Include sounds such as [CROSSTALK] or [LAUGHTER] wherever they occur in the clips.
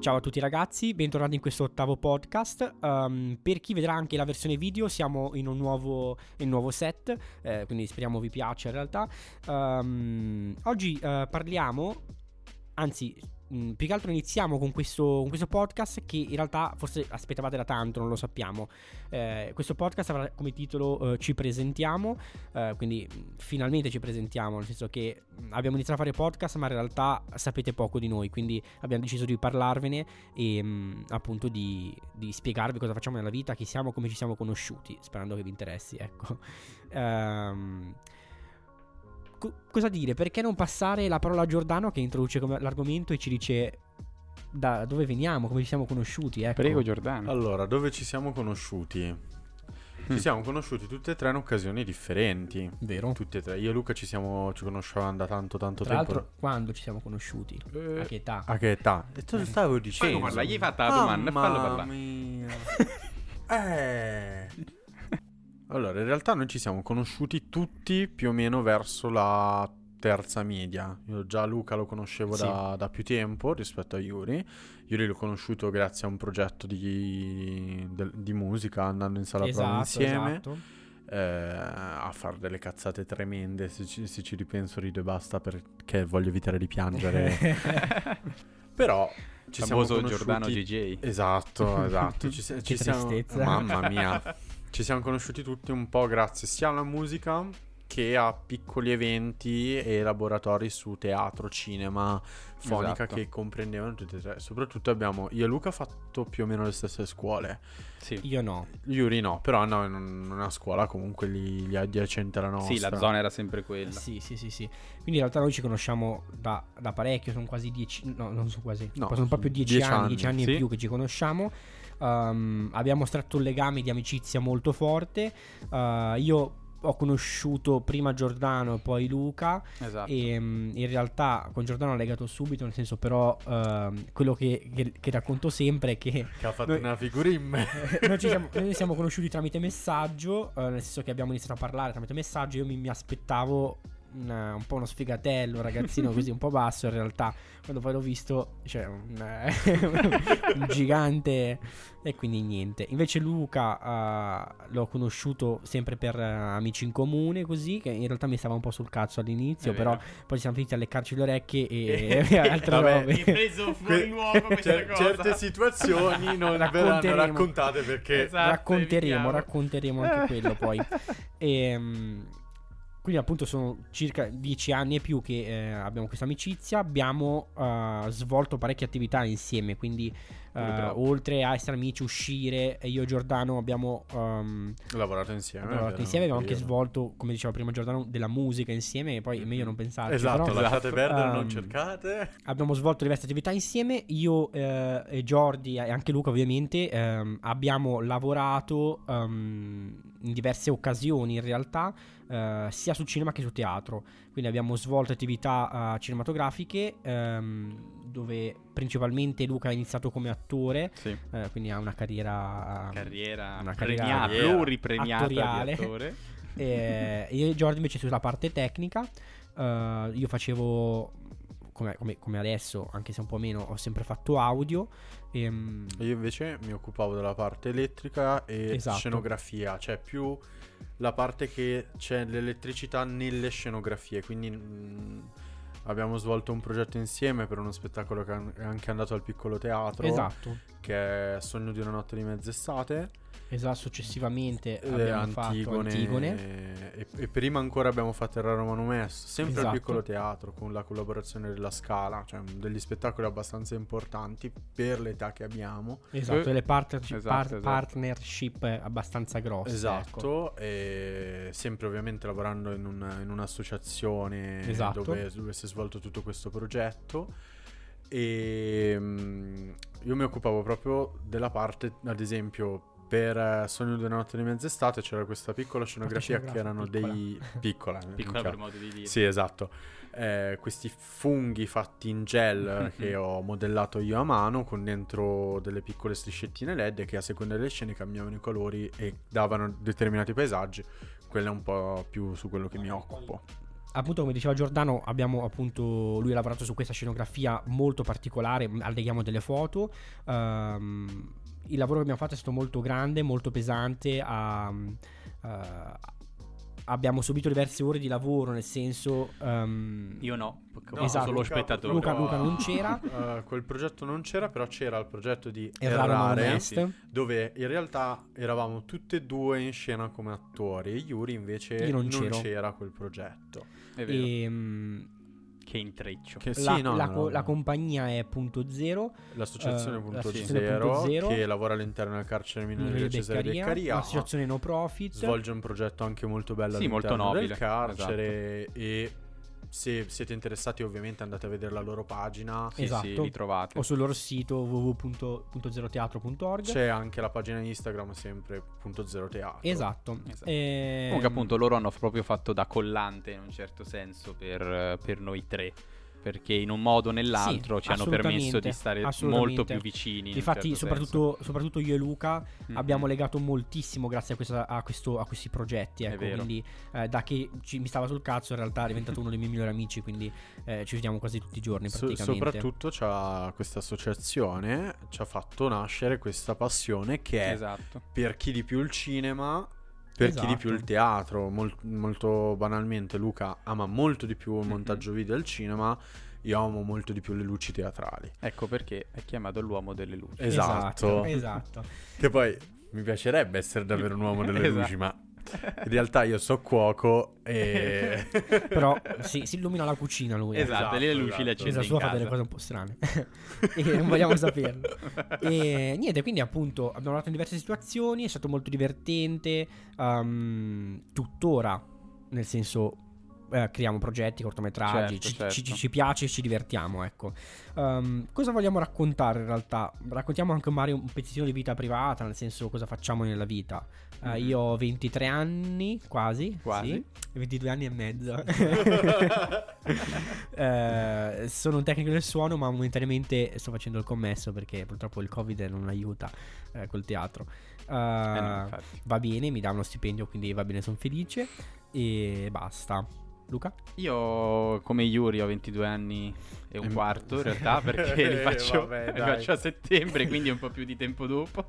Ciao a tutti ragazzi, bentornati in questo ottavo podcast. Um, per chi vedrà anche la versione video, siamo in un nuovo, in nuovo set, eh, quindi speriamo vi piaccia in realtà. Um, oggi uh, parliamo, anzi Mm, più che altro iniziamo con questo, con questo, podcast che in realtà forse aspettavate da tanto, non lo sappiamo. Eh, questo podcast avrà come titolo eh, Ci presentiamo, eh, quindi mm, finalmente ci presentiamo, nel senso che mm, abbiamo iniziato a fare podcast ma in realtà sapete poco di noi, quindi abbiamo deciso di parlarvene e mh, appunto di, di, spiegarvi cosa facciamo nella vita, chi siamo, come ci siamo conosciuti, sperando che vi interessi, ecco. Um, [LAUGHS] co- cosa dire? Perché non passare la parola a Giordano che introduce l'argomento e ci dice da dove veniamo, come ci siamo conosciuti? Ecco. Prego Giordano. Allora, dove ci siamo conosciuti? Ci mm. siamo conosciuti tutte e tre in occasioni differenti. Vero? Tutte e tre. Io e Luca ci, siamo, ci conoscevamo da tanto tanto Tra tempo. L'altro, quando ci siamo conosciuti? Eh, a che età? A che età? E tu stavo dicendo? Ma guarda, gli hai fatta la domanda, Mamma fallo parlare. mia. [LAUGHS] eh... Allora, in realtà noi ci siamo conosciuti tutti più o meno verso la terza media. Io già Luca lo conoscevo sì. da, da, più tempo rispetto a Yuri. Yuri l'ho conosciuto grazie a un progetto di, de, di musica, andando in sala esatto, prova insieme. Esatto. Eh, a fare delle cazzate tremende. Se ci, se ci ripenso rido e basta perché voglio evitare di piangere. [LAUGHS] Però ci siamo conosciuti... Giordano GJ. Esatto, esatto. Ci, [LAUGHS] ci siamo... Mamma mia. [LAUGHS] Ci siamo conosciuti tutti un po' grazie sia alla musica che a piccoli eventi e laboratori su teatro, cinema, fonica esatto. che comprendevano tutti e tre. Soprattutto abbiamo io e Luca fatto più o meno le stesse scuole. Sì. Io no. Yuri no, però no, in una scuola comunque lì, lì adiacente alla nostra. Sì, la zona era sempre quella. Sì, sì, sì, sì. Quindi in realtà noi ci conosciamo da, da parecchio, sono quasi dieci, no, non so quasi, no, sono proprio dieci, dieci anni, dieci anni sì. in più che ci conosciamo. Um, abbiamo stretto un legame di amicizia molto forte. Uh, io ho conosciuto prima Giordano e poi Luca esatto. e um, in realtà con Giordano ho legato subito nel senso però uh, quello che, che, che, racconto sempre è che che ha fatto noi, una figurimma [LAUGHS] noi, siamo, [LAUGHS] noi siamo conosciuti tramite messaggio uh, nel senso che abbiamo iniziato a parlare tramite messaggio io mi, mi aspettavo una, un po' uno sfigatello, ragazzino [LAUGHS] così un po' basso. In realtà, quando poi l'ho visto, cioè un, [LAUGHS] un gigante. E quindi niente. Invece, Luca uh, l'ho conosciuto sempre per uh, amici in comune, così. Che in realtà mi stava un po' sul cazzo all'inizio. Però poi ci siamo finiti a leccarci le orecchie e, [LAUGHS] e altre Vabbè, robe. Mi preso fuori luogo questa cosa. Certe situazioni non verranno raccontate perché. Esatto, racconteremo, racconteremo anche quello poi. E. Um, quindi appunto sono circa dieci anni e più che eh, abbiamo questa amicizia, abbiamo uh, svolto parecchie attività insieme, quindi Uh, oltre a essere amici, uscire, io e Giordano abbiamo um, lavorato insieme. Lavorato insieme, abbiamo anche svolto, come diceva prima Giordano, della musica insieme. E poi è meglio non pensare. Esatto, però, lasciate perdere, um, non cercate. Abbiamo svolto diverse attività insieme. Io eh, e Jordi e anche Luca, ovviamente, ehm, abbiamo lavorato um, in diverse occasioni in realtà, eh, sia sul cinema che sul teatro. Quindi abbiamo svolto attività uh, cinematografiche. Um, dove principalmente Luca ha iniziato come attore, sì. eh, quindi ha una carriera, carriera una carriera premiata, pluripremiata di attore. [LAUGHS] e io e Giorgio invece sulla parte tecnica, uh, io facevo come, come, come, adesso, anche se un po' meno, ho sempre fatto audio. E, um... io invece mi occupavo della parte elettrica e esatto. scenografia, cioè più la parte che c'è l'elettricità nelle scenografie, quindi... Mh, abbiamo svolto un progetto insieme per uno spettacolo che è anche andato al piccolo teatro. Esatto. Che è Sogno di una notte di mezz'estate. Esatto, successivamente eh, abbiamo Antigone, fatto Antigone. E, e, prima ancora abbiamo fatto il Raro Manumesso, sempre esatto. al piccolo teatro, con la collaborazione della Scala, cioè degli spettacoli abbastanza importanti per l'età che abbiamo. Esatto, e, delle partnership, esatto, par- esatto. partnership abbastanza grosse. Esatto, ecco. e sempre ovviamente lavorando in, un, in un'associazione esatto. dove, dove si è svolto tutto questo progetto. E io mi occupavo proprio della parte, ad esempio, per eh, Sogno di una notte di mezz'estate c'era questa piccola scenografia che erano piccola. dei [LAUGHS] piccola, piccola cioè, per modo di dire. Sì, esatto. Eh, questi funghi fatti in gel [LAUGHS] che ho modellato io a mano con dentro delle piccole striscettine LED che a seconda delle scene cambiavano i colori e davano determinati paesaggi. Quello è un po' più su quello che mi occupo. appunto come diceva Giordano abbiamo appunto lui ha lavorato su questa scenografia molto particolare alleghiamo delle foto um, il lavoro che abbiamo fatto è stato molto grande molto pesante a, uh, abbiamo subito diverse ore di lavoro, nel senso... Um... Io no, no esatto. solo spettatore. Luca, Luca non [LAUGHS] c'era. Uh, quel progetto non c'era, però c'era il progetto di Errare, Errare sì, dove in realtà eravamo tutte e due in scena come attori e Yuri invece non, non c'era quel progetto. È vero. E, um, che intreccio. Che, sì, la, no, la, no, la, compagnia è punto zero. L'associazione uh, punto zero, zero, che lavora all'interno del carcere minore di Cesare Beccaria. L'associazione no profit. Svolge un progetto anche molto bello sì, all'interno molto nobile, del carcere esatto. e se siete interessati ovviamente andate a vedere la loro pagina. Sì, esatto. sì, li trovate o sul loro sito www.zeroteatro.org c'è anche la pagina Instagram sempre punto zero teatro esatto, esatto. E... Ehm, comunque appunto loro hanno proprio fatto da collante in un certo senso per, per noi tre perché in un modo o nell'altro sì, ci hanno permesso di stare molto più vicini. Infatti, certo soprattutto, soprattutto, io e Luca mm-hmm. abbiamo legato moltissimo grazie a, questa, a, questo, a questi progetti. Ecco, quindi, eh, da che ci, mi stava sul cazzo, in realtà è diventato uno dei miei migliori amici. Quindi eh, ci vediamo quasi tutti i giorni. Praticamente. So, soprattutto questa associazione ci ha fatto nascere questa passione che è esatto. per chi di più il cinema per esatto. chi di più il esatto. teatro, Mol- molto banalmente Luca ama molto di più il montaggio video del cinema, io amo molto di più le luci teatrali. Ecco perché è chiamato l'uomo delle luci. Esatto. Esatto. esatto. Che poi mi piacerebbe essere davvero un uomo delle [LAUGHS] esatto. luci, ma in realtà io so cuoco e... [LAUGHS] Però sì, si illumina la cucina lui. Esatto, esatto le luci le accende Casa sua fa delle cose un po' strane [LAUGHS] e non vogliamo saperlo. E niente, quindi appunto abbiamo lavorato in diverse situazioni, è stato molto divertente, um, tuttora, nel senso eh, creiamo progetti, cortometraggi, certo, ci, certo. Ci, ci, piace, ci divertiamo, ecco. Um, cosa vogliamo raccontare in realtà? Raccontiamo anche magari un pezzettino di vita privata, nel senso cosa facciamo nella vita. Uh. Io ho 23 anni, quasi, quasi. Sì, 22 anni e mezzo. uh, [LAUGHS] sono un tecnico del suono, ma momentaneamente sto facendo il commesso perché purtroppo il Covid non aiuta uh, col teatro. Uh, eh no, va bene, mi dà uno stipendio, quindi va bene, sono felice. E basta. Luca? Io come Yuri ho 22 anni e un quarto in realtà [LAUGHS] perché li faccio, Vabbè, [LAUGHS] li faccio a settembre, quindi un po' più di tempo dopo.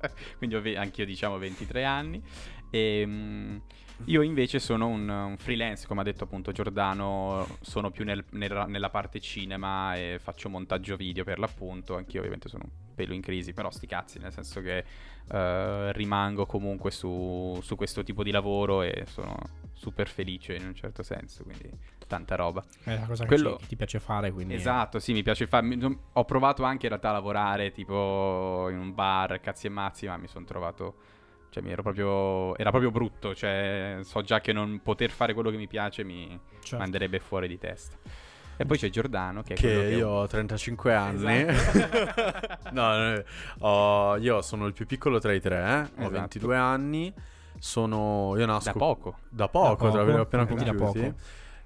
[LAUGHS] quindi ov- anch'io diciamo 23 anni. E, um, io invece sono un, un, freelance, come ha detto appunto Giordano, sono più nel, nel, nella parte cinema e faccio montaggio video per l'appunto, anch'io ovviamente sono un pelo in crisi, però sti cazzi, nel senso che uh, rimango comunque su, su questo tipo di lavoro e sono super felice in un certo senso, quindi tanta roba. È la cosa Quello... che, ti piace fare, quindi... Esatto, sì, mi piace fare... Ho provato anche in realtà a lavorare tipo in un bar, cazzi e mazzi, ma mi sono trovato... Cioè, mi ero proprio... Era proprio brutto, cioè, so già che non poter fare quello che mi piace mi certo. manderebbe fuori di testa. E poi c'è Giordano che, che, che io ho 35 anni. Esatto. [LAUGHS] no, no, io sono il più piccolo tra i tre, eh? esatto. ho 22 anni. Sono. Io nasco. Da poco. Da poco, da poco. appena compiuti.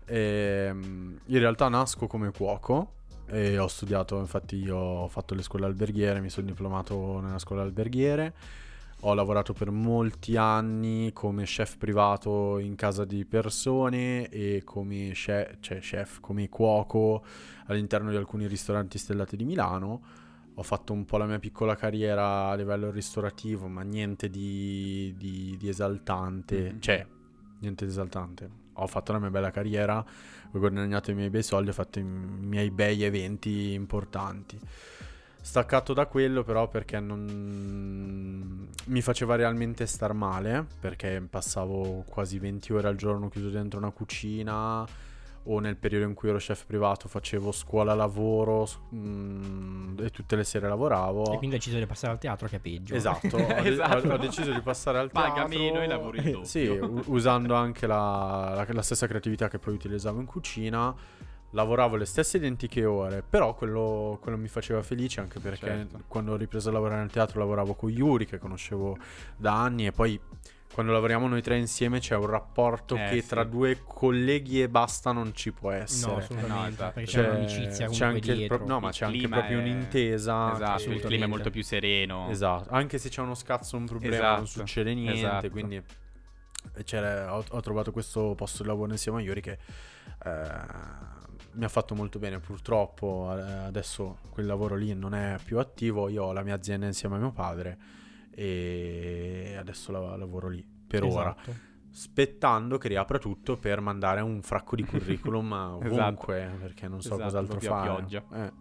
E, ehm, in realtà nasco come cuoco. E ho studiato, infatti, io ho fatto le scuole alberghiere. Mi sono diplomato nella scuola alberghiere. Ho lavorato per molti anni come chef privato in casa di persone e come chef, cioè chef, come cuoco all'interno di alcuni ristoranti stellati di Milano ho fatto un po' la mia piccola carriera a livello ristorativo, ma niente di, di, di esaltante. Mm-hmm. Cioè, niente di esaltante. Ho fatto la mia bella carriera, ho guadagnato i miei bei soldi, ho fatto i miei bei eventi importanti. Staccato da quello però perché non mi faceva realmente star male, perché passavo quasi 20 ore al giorno chiuso dentro una cucina o nel periodo in cui ero chef privato facevo scuola lavoro mh, mm, e tutte le sere lavoravo. E quindi ho deciso di passare al teatro che è peggio. Esatto, [LAUGHS] ho, de- esatto. ho, deciso di passare al teatro. Paga meno e lavori il doppio. sì, u- usando anche la, la, la stessa creatività che poi utilizzavo in cucina lavoravo le stesse identiche ore, però quello, quello mi faceva felice anche perché certo. quando ho ripreso a lavorare nel teatro lavoravo con Yuri che conoscevo da anni e poi quando lavoriamo noi tre insieme c'è un rapporto eh, che sì. tra due colleghi e basta non ci può essere. No, assolutamente, no, esatto. perché c'è, c'è un'amicizia c'è anche pro- No, ma c'è anche proprio è... un'intesa. Esatto, il clima è molto più sereno. Esatto, anche se c'è uno scazzo, un problema, esatto. non succede niente, esatto. quindi ho, ho, trovato questo posto di lavoro insieme a Iuri che eh, mi ha fatto molto bene. Purtroppo eh, adesso quel lavoro lì non è più attivo. Io ho la mia azienda insieme a mio padre e adesso la, lavoro lì per esatto. ora. Aspettando che riapra tutto per mandare un fracco di curriculum [LAUGHS] ovunque esatto. perché non so esatto, cos'altro fare. Eh.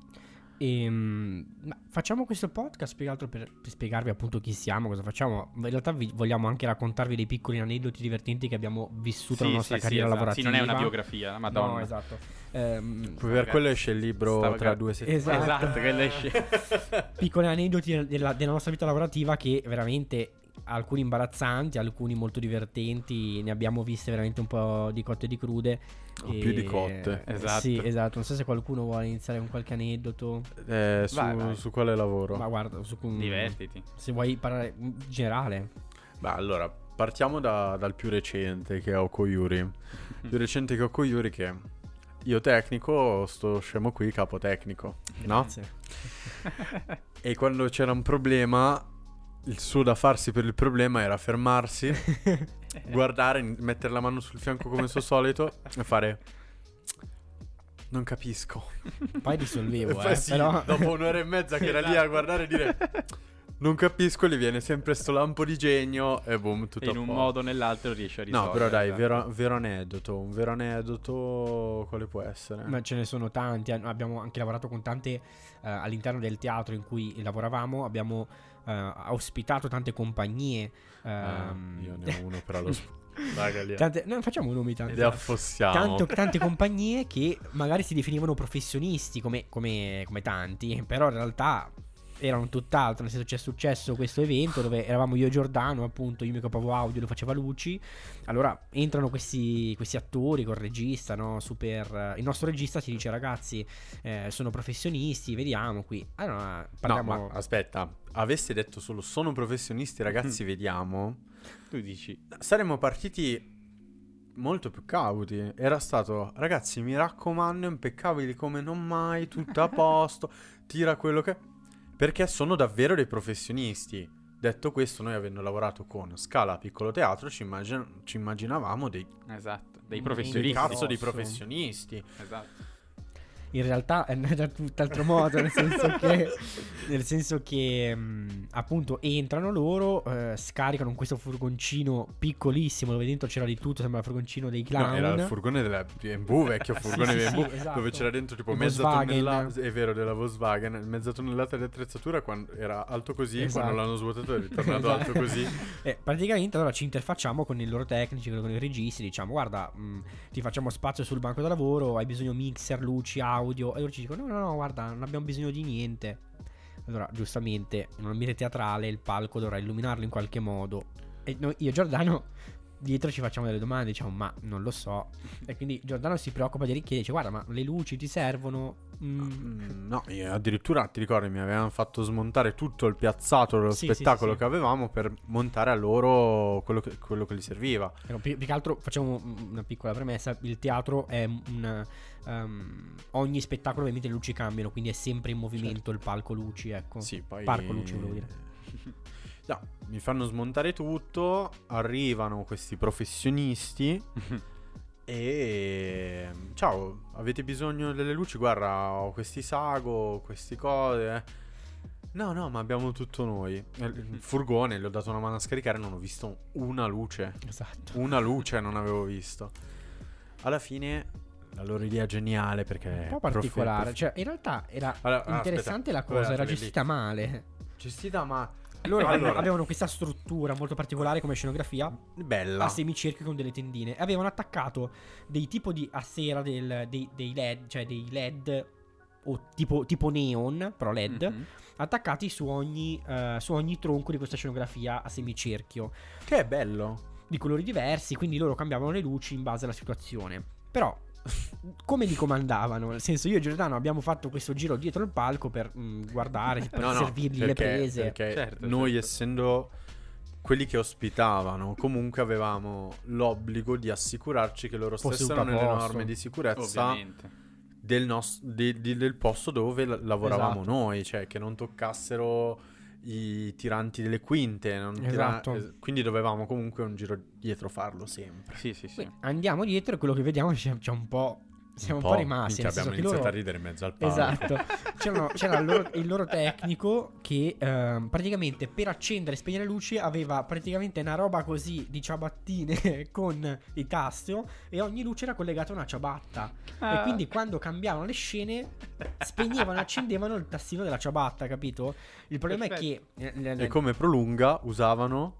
E, ehm, facciamo questo podcast più che altro per, per, spiegarvi appunto chi siamo, cosa facciamo. In realtà vi, vogliamo anche raccontarvi dei piccoli aneddoti divertenti che abbiamo vissuto nella nostra sì, carriera sì, esatto. lavorativa. Sì, non è una biografia, madonna. No, esatto. Um, per quello esce il libro tra due settimane. Esatto, esatto che esce. Piccoli aneddoti della, della nostra vita lavorativa che veramente alcuni imbarazzanti, alcuni molto divertenti, ne abbiamo viste veramente un po' di cotte e di crude. E... Più di cotte, esatto. Sì, esatto. Non so se qualcuno vuole iniziare con qualche aneddoto. Eh, su, vai, vai. su, quale lavoro? Ma guarda, su Divertiti. Se vuoi parlare in generale. Beh, allora, partiamo da, dal più recente che ho con Yuri. [LAUGHS] più recente che ho con Yuri che... Io tecnico, sto scemo qui, capo tecnico, no? Grazie. e quando c'era un problema il suo da farsi per il problema era fermarsi, [LAUGHS] guardare, mettere la mano sul fianco come al suo solito e fare... Non capisco. Poi risolvevo, eh, sì, però... dopo un'ora e mezza che era lì a guardare e dire... Non capisco, gli viene sempre sto lampo di genio e boom, tutto In un modo o nell'altro riesce a risolvere. No, però dai, vero, vero, aneddoto, un vero aneddoto quale può essere? Ma ce ne sono tanti, abbiamo anche lavorato con tante uh, all'interno del teatro in cui lavoravamo, abbiamo uh, ospitato tante compagnie. Um... io ne ho uno però lo [LAUGHS] Tante, no, facciamo nomi tanti. Le affossiamo. Tanto, [LAUGHS] tante compagnie che magari si definivano professionisti come, come, come tanti, però in realtà erano tutt'altro, nel senso c'è successo questo evento dove eravamo io e Giordano, appunto, io mi occupavo audio, lo faceva Luci. Allora entrano questi, questi attori col regista, no? Super. Il nostro regista ci dice ragazzi, eh, sono professionisti, vediamo qui. Allora parliamo... No, ma aspetta, avesse detto solo sono professionisti, ragazzi, vediamo. Tu dici. Saremmo partiti molto più cauti. Era stato, ragazzi, mi raccomando, impeccabili come non mai, tutto a [LAUGHS] posto, tira quello che perché sono davvero dei professionisti. Detto questo, noi avendo lavorato con Scala Piccolo Teatro, ci, immagin- ci immaginavamo dei, esatto, dei professionisti. cazzo di professionisti. Esatto in realtà è [LAUGHS] da tutt'altro modo, nel senso che, nel senso che mh, mm, appunto entrano loro, eh, scaricano questo furgoncino piccolissimo dove dentro c'era di tutto, sembra il furgoncino dei clown. No, era il furgone della BMW, vecchio [LAUGHS] furgone sì, BMW, sì, esatto. dove c'era dentro tipo mezza tonnellata, è vero, della Volkswagen, mezza tonnellata di attrezzatura quando era alto così, esatto. quando l'hanno svuotato è ritornato [LAUGHS] alto così. E praticamente allora ci interfacciamo con i loro tecnici, con i registi, diciamo guarda, mh, mm, ti facciamo spazio sul banco da lavoro, hai bisogno mixer, luci, audio audio. E loro ci dicono: no, no, no, guarda, non abbiamo bisogno di niente. Allora, giustamente, in un ambiente teatrale il palco dovrà illuminarlo in qualche modo. E noi, io e Giordano dietro ci facciamo delle domande, diciamo, ma non lo so. E quindi Giordano si preoccupa di richiedere, dice, guarda, ma le luci ti servono? Mm. No, addirittura ti ricordi, mi avevano fatto smontare tutto il piazzato dello sì, spettacolo sì, sì, che avevamo per montare a loro quello che, quello che gli serviva. Più, più, che altro facciamo una piccola premessa, il teatro è un... Um, ogni spettacolo ovviamente le luci cambiano, quindi è sempre in movimento certo. il palco luci, ecco. Sì, poi... Parco luci, volevo dire. [LAUGHS] No, mi fanno smontare tutto, arrivano questi professionisti [LAUGHS] e... Ciao, avete bisogno delle luci? Guarda, ho questi sago, queste cose. No, no, ma abbiamo tutto noi. Il furgone, gli ho dato una mano a scaricare, non ho visto una luce. Esatto. Una luce non avevo visto. Alla fine la loro idea geniale perché un po' particolare, prof... cioè in realtà era allora, interessante aspetta, la cosa, era gestita lì. male. Gestita ma loro allora. avevano questa struttura molto particolare come scenografia. Bella. A semicerchio con delle tendine. E avevano attaccato dei tipo di a sera del, dei, dei, LED, cioè dei LED o tipo, tipo neon, però LED, mm-hmm. attaccati su ogni, uh, su ogni tronco di questa scenografia a semicerchio. Che è bello. Di colori diversi, quindi loro cambiavano le luci in base alla situazione. Però come li comandavano? Nel senso, io e Giordano abbiamo fatto questo giro dietro il palco per mh, mm, guardare, per no, servirgli no, perché, le prese. Perché certo, noi, certo. essendo quelli che ospitavano, comunque avevamo l'obbligo di assicurarci che loro stessero nelle norme di sicurezza del, nos- di, di, del posto dove l- lavoravamo esatto. noi, cioè che non toccassero i tiranti delle quinte. Esatto. Tira... quindi dovevamo comunque un giro dietro farlo sempre. Sì, sì, sì. Quindi andiamo dietro e quello che vediamo c'è, c'è un po' siamo un po', po rimasti. Minchia, abbiamo iniziato loro... a ridere in mezzo al palco. Esatto. [LAUGHS] C'era, c'era il, loro, il, loro, tecnico che eh, praticamente per accendere e spegnere le luci aveva praticamente una roba così di ciabattine [LAUGHS] con il tasto e ogni luce era collegata a una ciabatta. Ah. E quindi quando cambiavano le scene spegnevano e accendevano il tastino della ciabatta, capito? Il problema Perfetto. è che... Eh, e come prolunga usavano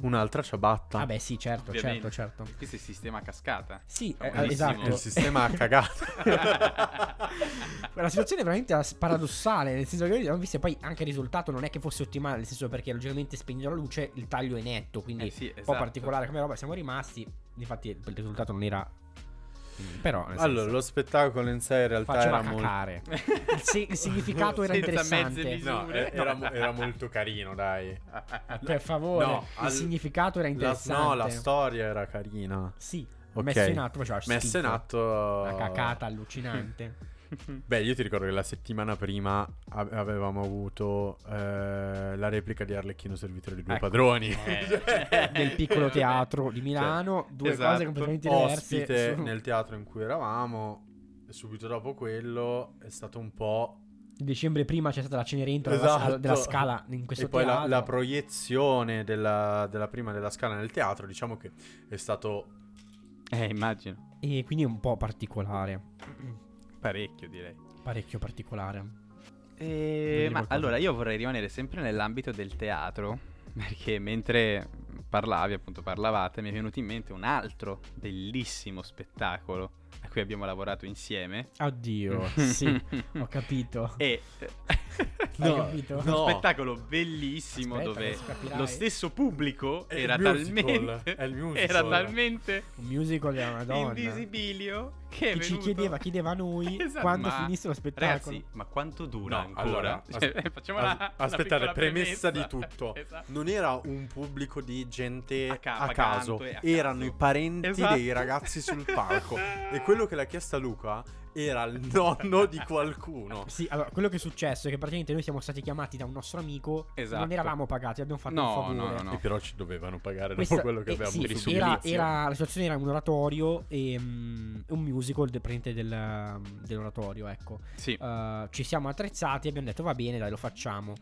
Un'altra ciabatta. Ah beh sì, certo, Ovviamente. certo, certo. Questo è il sistema a cascata. Sì, eh, esatto. Il sistema a cagata. [LAUGHS] La situazione è veramente paradossale, nel senso che noi abbiamo visto poi anche il risultato non è che fosse ottimale, nel senso perché logicamente spegnendo la luce il taglio è netto, quindi eh sì, esatto. un po' esatto. particolare come roba, siamo rimasti, infatti il risultato non era. Però, allora, senso, lo spettacolo in sé in realtà era molto. [LAUGHS] il, si- il, significato era interessante. No, era, era, molto carino, dai. Per favore, no, il al... significato era interessante. La, no, la storia era carina. Sì, okay. messo in atto faceva Messo in atto. Una cacata allucinante. [LAUGHS] Beh, io ti ricordo che la settimana prima avevamo avuto eh, la replica di Arlecchino Servitore di due ecco. padroni eh, [LAUGHS] nel piccolo teatro di Milano, cioè, due esatto. cose completamente diverse. Ospite su... nel teatro in cui eravamo, e subito dopo quello è stato un po'. Dicembre prima c'è stata la Cenerentola esatto. della Scala in questo e poi la, la, proiezione della, della prima della Scala nel teatro, diciamo che è stato. Eh, immagino. E quindi è un po' particolare. Parecchio, direi. Parecchio particolare. E... Ma allora io vorrei rimanere sempre nell'ambito del teatro, [LAUGHS] perché mentre parlavi, appunto parlavate, mi è venuto in mente un altro bellissimo spettacolo a cui abbiamo lavorato insieme. Oddio, [LAUGHS] sì, ho capito. E [LAUGHS] no, uno spettacolo bellissimo Aspetta, dove lo stesso pubblico era talmente, [LAUGHS] era talmente un musical della Madonna invisibilio che, che ci chiedeva, chiedeva a noi esatto, quando ma, finisse lo spettacolo. Ragazzi, ma quanto dura no, ancora? Allora, cioè, as- facciamo as- aspettate, premessa, premessa, di tutto. esatto. Non era un pubblico di gente a, ca- a caso, a erano i parenti esatto. dei ragazzi sul palco. E quello che l'ha chiesto a Luca era il nonno di qualcuno. Sì, allora, quello che è successo è che praticamente noi siamo stati chiamati da un nostro amico. Esatto. Non eravamo pagati, abbiamo fatto no, un favore. No, no, no. E però ci dovevano pagare Questa, dopo quello che eh, avevamo sì, era, era, La situazione era un oratorio e um, un musical del, del, dell'oratorio, ecco. Sì. Uh, ci siamo attrezzati e abbiamo detto va bene, dai, lo facciamo.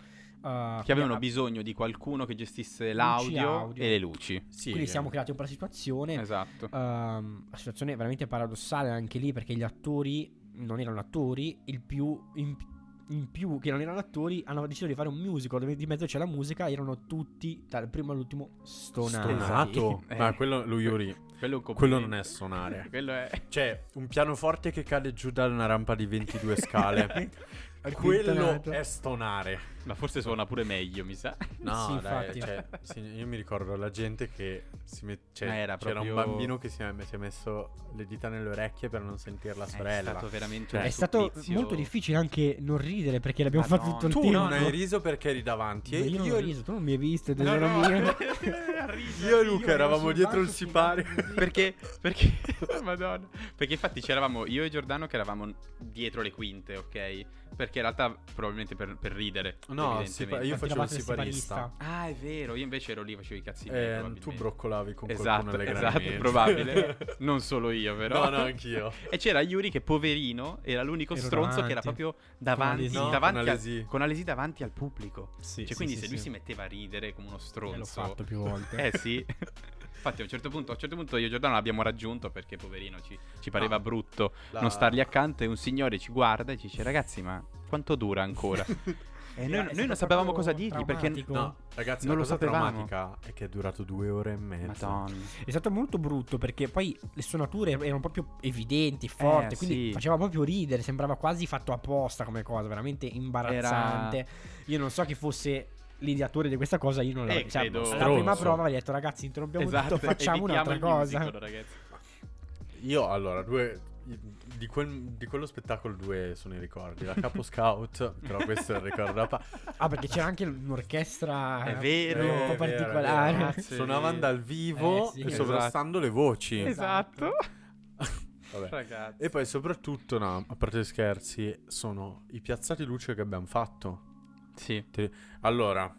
Uh, che avevano bisogno di qualcuno che gestisse l'audio audio. e le luci. Sì, quindi eh. siamo creati un po' la situazione. Esatto. Uh, la situazione è veramente paradossale anche lì perché gli attori non erano attori, il più in, in, più che non erano attori hanno deciso di fare un musical dove di mezzo c'è la musica, erano tutti dal primo all'ultimo stonati. Stonato? eh. Ma quello lui Yuri, quello, quello, non è suonare. [LAUGHS] quello è Cioè, un pianoforte che cade giù da una rampa di 22 scale. [LAUGHS] quello è stonare. Ma forse suona pure meglio, mi sa. No, sì, dai, cioè, sì, io mi ricordo la gente che si met... cioè, c'era proprio... un bambino che si è, si è, messo le dita nelle orecchie per non sentire la sorella. È stato veramente cioè, È stato molto difficile anche non ridere perché l'abbiamo Madonna. fatto tutto il tu tempo. Tu non hai riso perché eri davanti. io, io non ho riso, tu non mi hai visto, tesoro no, no. mio. [LAUGHS] io e Luca eravamo dietro il sipario. perché, perché, [LAUGHS] Madonna. Perché infatti c'eravamo io e Giordano che eravamo dietro le quinte, ok? Perché in realtà probabilmente per, per ridere. No, sipa- io facevo il siparista. Ah, è vero, io invece ero lì, facevo i cazzi eh, Tu broccolavi con esatto, qualcuno Esatto, [LAUGHS] probabile. [LAUGHS] non solo io, però. No, no, anch'io. [LAUGHS] e c'era Yuri che poverino era l'unico ero stronzo davanti. che era proprio davanti, con, no, davanti con, Alesi. Al, con Alesi davanti al pubblico. Sì, cioè, sì, quindi sì, se lui si metteva a ridere come uno stronzo. l'ho fatto più volte. eh sì. Infatti, a un certo punto, a un certo punto io e Giordano l'abbiamo raggiunto perché, poverino, ci, ci pareva no, brutto la... non stargli accanto. E un signore ci guarda e ci dice: Ragazzi, ma quanto dura ancora? E noi, noi non sapevamo cosa dirgli perché no, ragazzi, non lo sapevamo. è che è durato due ore e mezza. Madonna. È stato molto brutto perché poi le suonature erano proprio evidenti, forti, eh, quindi sì. faceva proprio ridere, sembrava quasi fatto apposta come cosa, veramente imbarazzante. Era... Io non so chi fosse l'ideatore di questa cosa, io non l'avevo. Eh, cioè, la prima prova avevo detto ragazzi, interrompiamo esatto, tutto, facciamo un'altra cosa. Musical, io allora, due di, quel, di, quello spettacolo due sono i ricordi. La Capo Scout, [LAUGHS] però questo è il ricordo da pa- Ah, perché c'era anche un'orchestra è vero, un po' particolare. Vero, Suonavano dal vivo eh, sì, e sovrastando esatto. le voci. Esatto. e poi soprattutto, no, a parte gli scherzi, sono i piazzati luce che abbiamo fatto. Sì. Allora,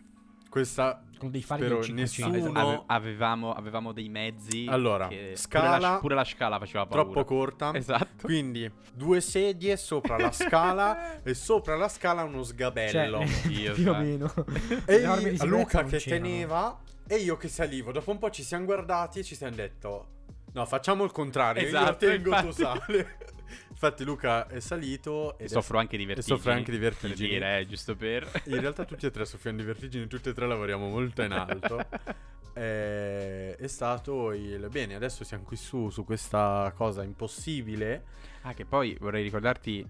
questa con dei fari però del nessuno Ave- avevamo, avevamo dei mezzi allora scala pure la, pure la, scala faceva paura. troppo corta. Esatto. Quindi due sedie sopra la scala [LAUGHS] e sopra la scala uno sgabello. Cioè, Dio, [LAUGHS] più o meno. E io, Luca che teneva e io che salivo. Dopo un po' ci siamo guardati e ci siamo detto no facciamo il contrario esatto, io tengo infatti. tu sale [LAUGHS] Infatti Luca è salito e soffro anche di vertigini. E soffre anche di vertigini. Per dire, eh, giusto per... [LAUGHS] In realtà tutti e tre soffriamo di vertigini, tutti e tre lavoriamo molto in alto. è, [LAUGHS] è stato il... Bene, adesso siamo qui su, su questa cosa impossibile. Ah, che poi vorrei ricordarti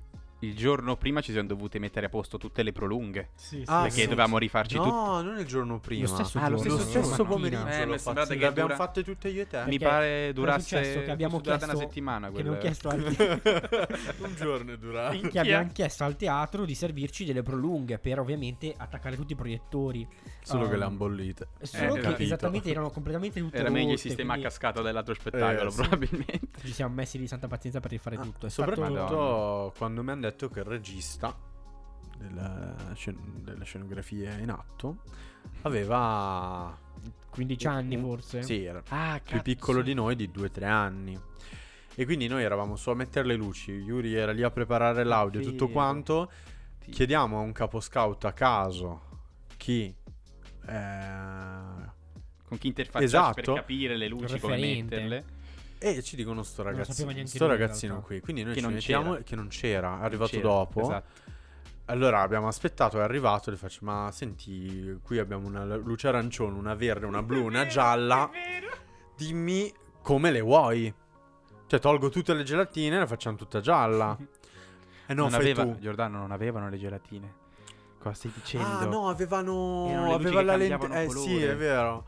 il giorno prima ci siamo dovute mettere a posto tutte le prolunghe. Sì, sì. Ah, perché sì. dovevamo rifarci no, tutto. No, non il giorno prima. Lo stesso Ah, lo stesso Lo stesso pomeriggio. Eh, lo mi fatti- che le abbiamo dura- fatte tutte io e te. Mi Perché pare cosa è durasse? Che abbiamo chiesto- una settimana che abbiamo quella. chiesto al [LAUGHS] Un giorno è durato. che abbiamo chiesto al teatro di servirci delle prolunghe per ovviamente attaccare tutti i proiettori. Solo che Um, le hanno bollite. Solo Eh, che capito. esattamente erano completamente tutte Era meglio il sistema a cascata dell'altro spettacolo, Eh, sì. probabilmente. Ci siamo messi di santa pazienza per rifare tutto. È Soprattutto quando mi hanno detto che il regista della scen- delle scenografie in atto aveva 15 anni forse. Sì, era Ah, più piccolo di noi di 2-3 anni. E quindi noi eravamo su a mettere le luci, Yuri era lì a preparare l'audio e tutto quanto. Chiediamo a un capo scout a caso chi eh, Con chi interfacciarsi Esatto. per capire le luci, come metterle. E ci dicono sto ragazzino, sto ragazzino qui. Quindi noi Che ci mettiamo c'era. che non c'era, è arrivato C'era, dopo. Esatto. Allora abbiamo aspettato, è arrivato, le faccio ma senti, qui abbiamo una luce arancione, una verde, una blu, una gialla. Dimmi come le vuoi. Cioè tolgo tutte le gelatine e le facciamo tutta gialla. [LAUGHS] E no, non fai aveva, tu. Giordano non avevano le gelatine. Cosa stai dicendo? Ah, no, avevano. Aveva la lente. Eh colore. sì, è vero.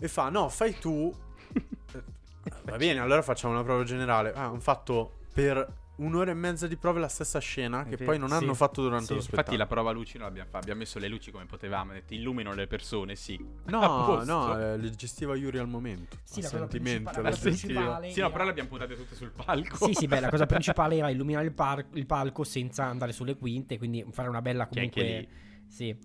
E fa, no, fai tu. [LAUGHS] [LAUGHS] Va bene, allora facciamo una prova generale. Ah, hanno fatto per un'ora e mezza di prove la stessa scena. Che poi non hanno Sì, fatto durante sì. lo Infatti spettacolo. la prova luci non l'abbiamo fatta. Abbiamo messo le luci come potevamo. Detto, illumino le persone, sì. No, [LAUGHS] no, eh, le gestiva Yuri al momento. Sì, la cosa sentimento, principale- la cosa principale- Sì, no, però le abbiamo puntate tutte sul palco. Sì, sì, beh, la cosa [LAUGHS] principale era illuminare il, par- il palco senza andare sulle quinte, quindi fare una bella Che anche comunque... Sì.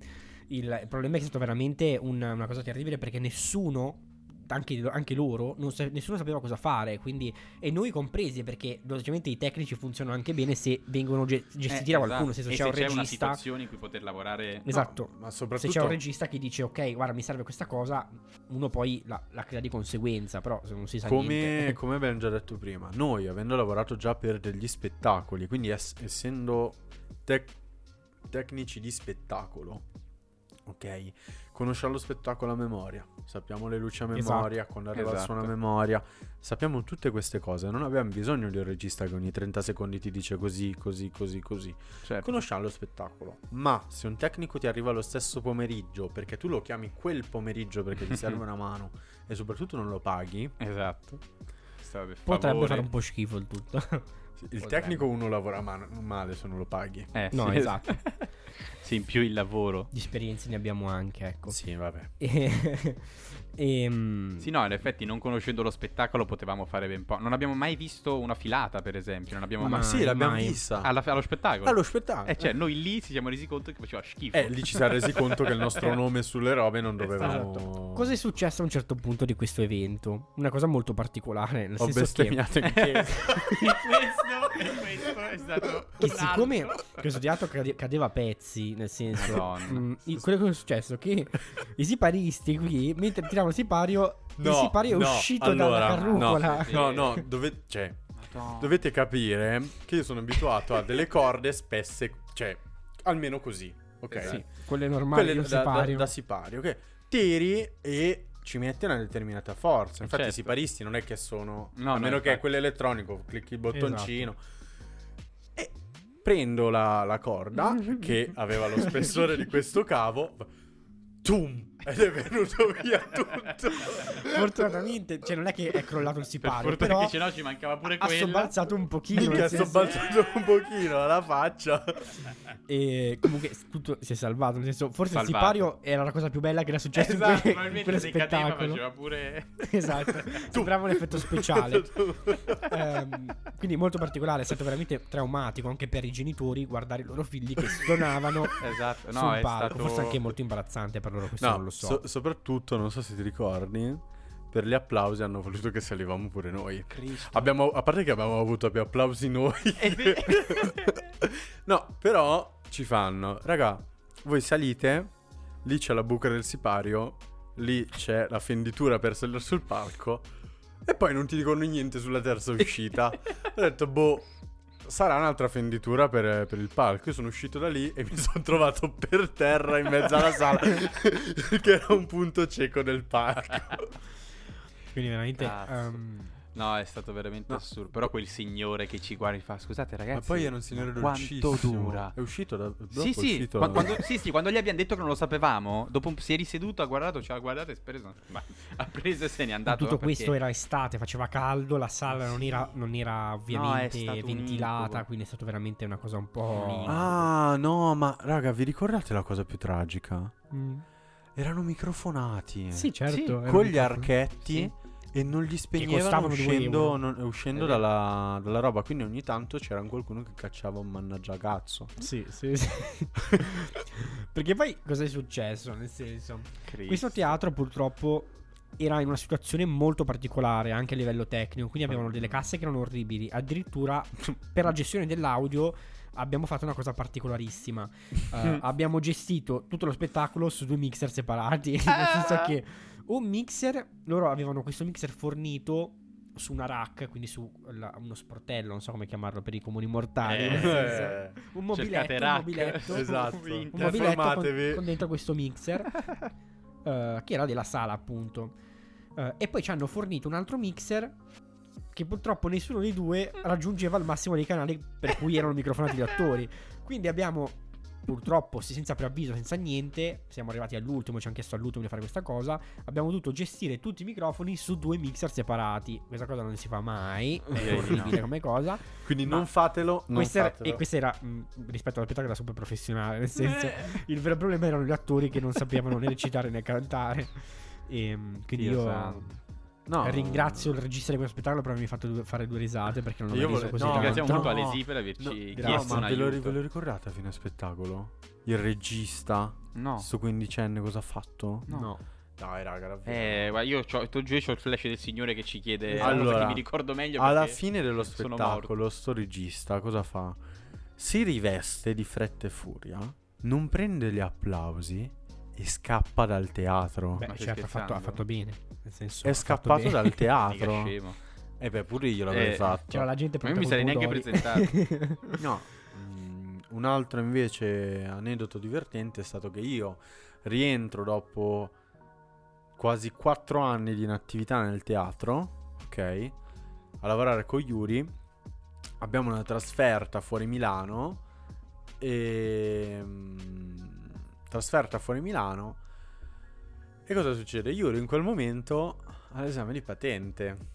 Il, il problema è che è stato veramente un- una cosa terribile perché nessuno, anche, anche loro, non sa- nessuno sapeva cosa fare, quindi, e noi compresi perché logicamente i tecnici funzionano anche bene se vengono ge- gestiti da qualcuno, Eh, esatto. E c'è un se c'è una regista... situazione in cui poter lavorare. Esatto. No, ma Se soprattutto c'è un regista che dice ok, guarda, mi serve questa cosa, uno poi la, la crea di conseguenza, però se non si sa come, niente. [LAUGHS] come abbiamo già detto prima, noi avendo lavorato già per degli spettacoli, quindi ess- essendo tec- tecnici di spettacolo, ok, conosciamo lo spettacolo a memoria, sappiamo le luci a memoria, quando arriva il suono a Esatto. memoria, sappiamo tutte queste cose, non abbiamo bisogno di un regista che ogni 30 secondi ti dice così, così, così, così. Certo. Conosciamo lo spettacolo, ma se un tecnico ti arriva lo stesso pomeriggio, perché tu lo chiami quel pomeriggio perché ti serve [LAUGHS] una mano e soprattutto non lo paghi, Esatto. Potrebbe fare un po' schifo il tutto. Il Potrebbe. tecnico uno lavora man- male se non lo paghi. Eh, No, sì. esatto. [LAUGHS] sì, in più il lavoro. Di esperienze ne abbiamo anche, ecco. Sì, vabbè. E, [LAUGHS] ehm, Sì, no, in effetti, non conoscendo lo spettacolo, potevamo fare ben po'. Non abbiamo mai visto una filata, per esempio. Non abbiamo Ma Ma mai. sì, l'abbiamo mai. vista. Alla- allo spettacolo. Allo spettacolo. Eh, cioè, noi lì ci siamo resi conto che faceva schifo. Eh, lì ci siamo resi conto che il nostro [LAUGHS] nome sulle robe non dovevamo... Esatto. Cosa è successo a un certo punto di questo evento? Una cosa molto particolare, nel Ho senso che, bestemmiato in chiesa. [LAUGHS] [LAUGHS] questo, questo è stato. che siccome questo teatro cade- cadeva a pezzi, nel senso... Madonna. mm, quello che è successo è che i siparisti qui, mentre tiravano il sipario, il No, sipario è no, uscito allora, dalla carrucola. No, no, no, [LAUGHS] dove... Cioè, dovete capire che io sono abituato a delle corde spesse, cioè, almeno così, ok? Esatto. Sì, quelle normali Quelle da, da, sipario. da sipario, ok? Tiri e ci metti una determinata forza. Infatti Certo. i siparisti non è che sono... No, a no, meno che è quello elettronico, clicchi il bottoncino. Esatto. E prendo la, la corda, [LAUGHS] che aveva lo spessore di questo cavo, tum! Ed è venuto via tutto. Fortunatamente, cioè non è che è crollato il sipario, per però che se no ci mancava pure ha quello. sobbalzato un pochino. Minchia, senso- balzando un pochino alla faccia. E comunque tutto si è salvato. Nel senso, forse Salvato. il sipario era la cosa più bella che era successa Esatto, in, quel, in probabilmente cadeva spettacolo. faceva pure... [LAUGHS] Esatto, sembrava un effetto speciale. [LAUGHS] Ehm, quindi molto particolare, è stato veramente traumatico anche per i genitori guardare i loro figli che stonavano Esatto, no, sul palco. stato... Forse anche molto imbarazzante per loro, questo No, lo so. so- soprattutto, non so se ti ricordi, per gli applausi hanno voluto che salivamo pure noi. Abbiamo, a parte che abbiamo avuto più applausi noi. Vero. [LAUGHS] no, però ci fanno, raga, voi salite, lì c'è la buca del sipario, lì c'è la fenditura per salire sul palco e poi non ti dicono niente sulla terza uscita. [LAUGHS] Ho detto, boh, sarà un'altra fenditura per, per il palco. Io sono uscito da lì e mi [LAUGHS] sono trovato per terra in mezzo alla sala [LAUGHS] che era un punto cieco del palco. Quindi veramente... Cazzo. No, è stato veramente No. assurdo. Però quel signore che ci guarda e fa: Scusate, ragazzi. Ma poi era un signore dolcissimo. Quanto dura? È uscito da... Sì, è sì, uscito qua- da- quando, sì, sì, quando gli abbiamo detto che non lo sapevamo, dopo un- si è riseduto, ha guardato, ci ha guardato e preso, ma [LAUGHS] ha preso e se n'è andato. tutto perché- questo era estate, faceva caldo, la sala non era, non era ovviamente un ventilata, quindi è stato veramente una cosa un po'... Ah, no, ma raga, vi ricordate la cosa più tragica? Mm. Erano microfonati. Sì, certo. Sì, con gli microfono. archetti Sì. E non gli spegnevano uscendo, non- uscendo È vero. dalla, dalla roba. Quindi ogni tanto c'era qualcuno che cacciava un mannaggiagazzo. Sì, sì, sì. [LAUGHS] Perché poi cosa è successo? Nel senso, Cristo. questo teatro purtroppo era in una situazione molto particolare anche a livello tecnico, quindi avevano delle casse che erano orribili. Addirittura per la gestione dell'audio abbiamo fatto una cosa particolarissima. Eh, [LAUGHS] abbiamo gestito tutto lo spettacolo su due mixer separati, [LAUGHS] nel senso che un mixer, loro avevano questo mixer fornito su una rack, quindi su la- uno sportello, non so come chiamarlo per i comuni mortali, Eh. nel senso, un mobiletto, un mobiletto, Esatto. un mobiletto con, con dentro questo mixer [LAUGHS] eh, che era della sala appunto. Eh, e poi ci hanno fornito un altro mixer che purtroppo nessuno dei due raggiungeva il massimo dei canali per cui erano microfonati gli attori. Quindi abbiamo purtroppo se- senza preavviso senza niente siamo arrivati all'ultimo ci hanno chiesto all'ultimo di fare questa cosa abbiamo dovuto gestire tutti i microfoni su due mixer separati questa cosa non si fa mai è orribile come cosa Quindi non fatelo. Non questa era, fatelo. e questa era mh, rispetto allo spettacolo era super professionale nel senso [LAUGHS] il vero problema erano gli attori che non sapevano né recitare né cantare. E, mm, quindi Dio io santo. No. ringrazio il regista di questo spettacolo per avermi fatto due- fare due risate perché non ho riso vole- così no, tanto. Ringraziamo molto no. Alesi per averci No, chiesto No, un ma ve lo, aiuto. ve lo ricordate a fine spettacolo? Il regista, No. sto quindicenne, cosa ha fatto? No. No. Dai, raga, davvero. Eh, guarda, io to- giù c'ho il flash del signore che ci chiede Allora, allora, che mi ricordo meglio Alla fine dello spettacolo, sto regista cosa fa? Si riveste di fretta e furia, non prende gli applausi e scappa dal teatro. Beh, certo, ha fatto, ha fatto bene. Nel senso, È scappato bene. dal [LAUGHS] teatro. scemo. E beh, pure io l'avrei Eh, fatto. C'era la gente Ma io mi sarei neanche pomodori. [LAUGHS] No, mm, un altro invece aneddoto divertente è stato che io rientro dopo quasi quattro anni di inattività nel teatro, ok? A lavorare con Yuri. Abbiamo una trasferta fuori Milano e mm, trasferta fuori Milano. E cosa succede? Yuri in quel momento ha l'esame di patente.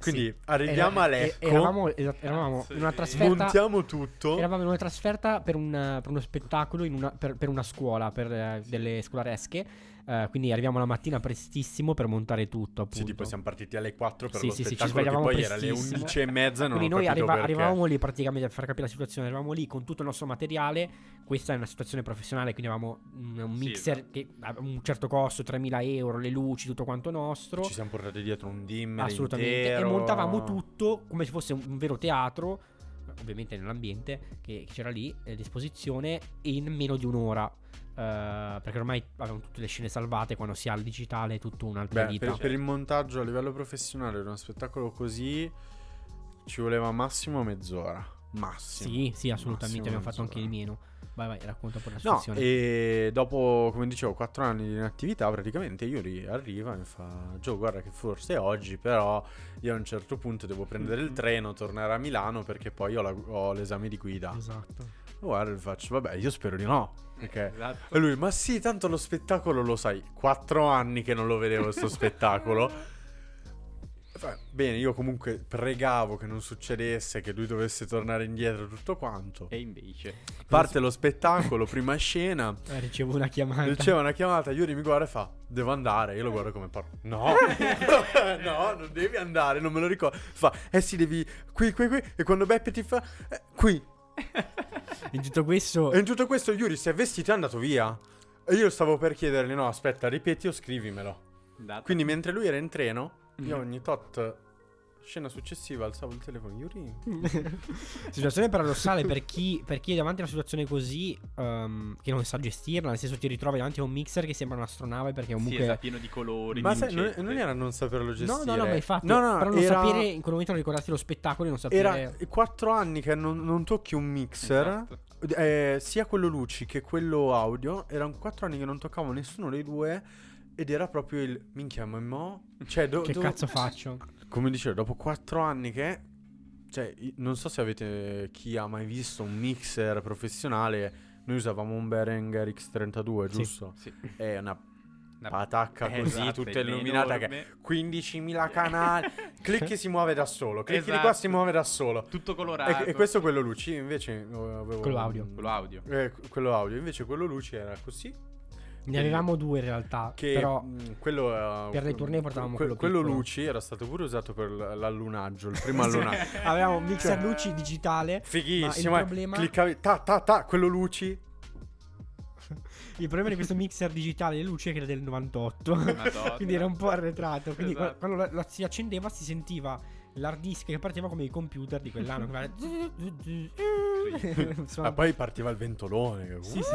Quindi Sì. arriviamo Era- a Lecco. Eravamo, eravamo Cazzo in una trasferta. Montiamo tutto. Eravamo in una trasferta per, un- per uno spettacolo in una- per, per una scuola, per eh, delle scolaresche. Eh, quindi arriviamo la mattina prestissimo per montare tutto. Appunto. Sì, tipo siamo partiti alle 4 per Sì, lo sì, sì, ci spettacolo che svegliavamo poi era alle prestissimo. 11 e mezza non Quindi noi arriva- arrivavamo lì praticamente per far capire la situazione, eravamo lì con tutto il nostro materiale, questa è una situazione professionale, quindi avevamo un, Sì, mixer esatto. che ha un certo costo, 3.000 euro, le luci, tutto quanto nostro. Ci siamo portati dietro un dimmer Assolutamente. intero. E montavamo tutto come se fosse un, vero teatro, ovviamente nell'ambiente che, che c'era lì a disposizione in meno di un'ora. Eh, perché ormai avevamo tutte le scene salvate quando si ha il digitale è tutto un'altra Beh, vita. per, per il montaggio a livello professionale di uno spettacolo così ci voleva massimo mezz'ora. Massimo. Sì, sì, assolutamente. Abbiamo fatto anche il mezz'ora. meno. Vai, vai, racconta un po' la No, situazione. e dopo, come dicevo, 4 anni di inattività, praticamente Yuri arriva e mi fa: Gio, guarda che forse è oggi, però io a un certo punto devo prendere il treno, tornare a Milano perché poi ho, la- ho l'esame di guida. Esatto. Guarda, faccio, vabbè, io spero di no. Okay. Esatto. E lui, ma sì, tanto lo spettacolo lo sai. Quattro anni che non lo vedevo questo [LAUGHS] spettacolo. Bene, io comunque pregavo che non succedesse, che lui dovesse tornare indietro, tutto quanto. E invece. Parte lo spettacolo, prima scena. [LAUGHS] Eh, ricevo una chiamata. Ricevo una chiamata, Yuri mi guarda e fa, devo andare. Io lo guardo come parlo. No, [LAUGHS] no, non devi andare, non me lo ricordo. Fa, eh sì, devi qui, qui, qui. E quando Beppe ti fa, eh, qui. In tutto questo... E in tutto questo Yuri si è vestito e è andato via. E io stavo per chiedergli, no, aspetta, ripeti o scrivimelo. Data. Quindi mentre lui era in treno io ogni tot scena successiva alzavo il telefono Yuri [LAUGHS] situazione paradossale per chi, per chi, è davanti a una situazione così um, che non sa gestirla nel senso ti ritrovi davanti a un mixer che sembra un'astronave perché comunque sì, esatto, pieno di colori ma sai, non, non, era non saperlo gestire no no no ma infatti no, no, però non era... sapere in quel momento non ricordarti lo spettacolo e non sapere era quattro anni che non, non tocchi un mixer esatto. eh, sia quello luci che quello audio erano quattro anni che non toccavo nessuno dei due ed era proprio il minchia, ma mo? Cioè, do, che do... cazzo faccio? Come dicevo, dopo quattro anni che. Cioè, non so se avete. Chi ha mai visto un mixer professionale. Noi usavamo un Behringer X32, giusto? Sì. sì. È una una patacca eh, così, esatto, tutta illuminata che 15.000 canali. [LAUGHS] Clicchi si muove da solo. Clicchi esatto. di qua si esatto. muove da solo. Tutto colorato. E, e questo è quello luci. Invece avevo quello audio. Quello audio. Eh, quello audio. Invece quello luci era così ne avevamo due in realtà, che però mm, quello, uh, per le tournée portavamo que- quello Quello piccolo. luci era stato pure usato per l'allunaggio, il primo [LAUGHS] allunaggio. avevamo un mixer cioè, luci digitale. Fighissimo. il problema... Cliccavi, ta ta ta, quello luci. il problema di questo mixer digitale di luci è che era del 98. [LAUGHS] quindi era un po' arretrato. Quindi esatto. quando la, la, si accendeva si sentiva l'hard disk che partiva come i computer di quell'anno. Ma [LAUGHS] ah, poi partiva il ventolone. Sì, sì, sì,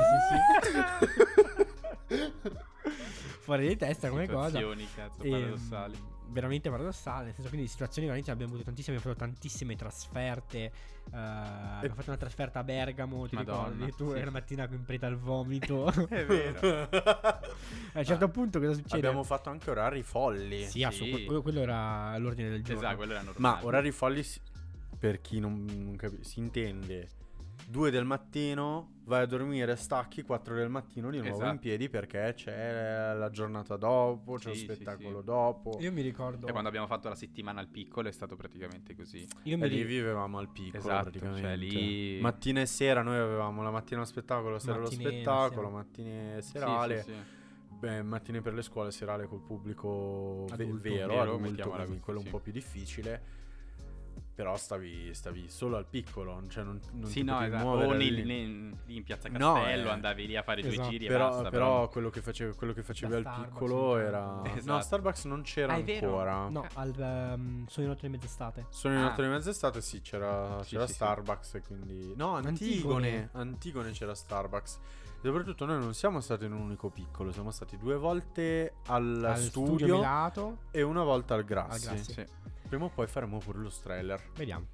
sì. [LAUGHS] Fuori di testa come cosa. cazzo, e, paradossali. Veramente paradossale. Nel senso, quindi situazioni veramente abbiamo avuto tantissime. Abbiamo fatto tantissime trasferte. Uh, abbiamo fatto una trasferta a Bergamo. Ti Madonna, ricordi? Tu sì. la mattina in preda al vomito. [LAUGHS] È vero. [LAUGHS] a un certo ah, punto, cosa succede? Abbiamo fatto anche orari folli. Sì, sì. Assolut- quello, quello era l'ordine del giorno. Esatto, quello era normale. Ma orari folli, per chi non, non capisce, si intende 2 del mattino, vai a dormire, stacchi, 4 del mattino di nuovo esatto. in piedi perché c'è la giornata dopo, c'è sì, lo spettacolo sì, sì. dopo. Io mi ricordo. E quando abbiamo fatto la settimana al piccolo è stato praticamente così. Io mi lì vivevamo al piccolo esatto, cioè praticamente. Cioè lì... Mattina e sera noi avevamo la mattina lo spettacolo, sera Mattine, lo spettacolo, mattine serale. Beh, mattine per le scuole, serale col pubblico adulto, vero, vero adulto, quindi quello un po' più difficile. Però stavi, stavi, solo al piccolo, cioè non, non sì, no, esatto. o lì, lì, in piazza Castello no, eh, andavi lì a fare i esatto. due giri però, basta, però, però, quello che facevi, quello che facevi al Starbucks piccolo era... Esatto. No, Starbucks non c'era ah, ancora. No, al, um, sono in otto e mezz'estate. Sono in ah. otto e mezz'estate, sì, c'era, sì, c'era sì, Starbucks, sì. quindi... No, Antigone, Antigone, Antigone c'era Starbucks. E soprattutto noi non siamo stati in un unico piccolo, siamo stati due volte al, al studio, studio e una volta al Grassi. Al Grassi. Sì. Prima o poi faremo pure lo trailer. Vediamo.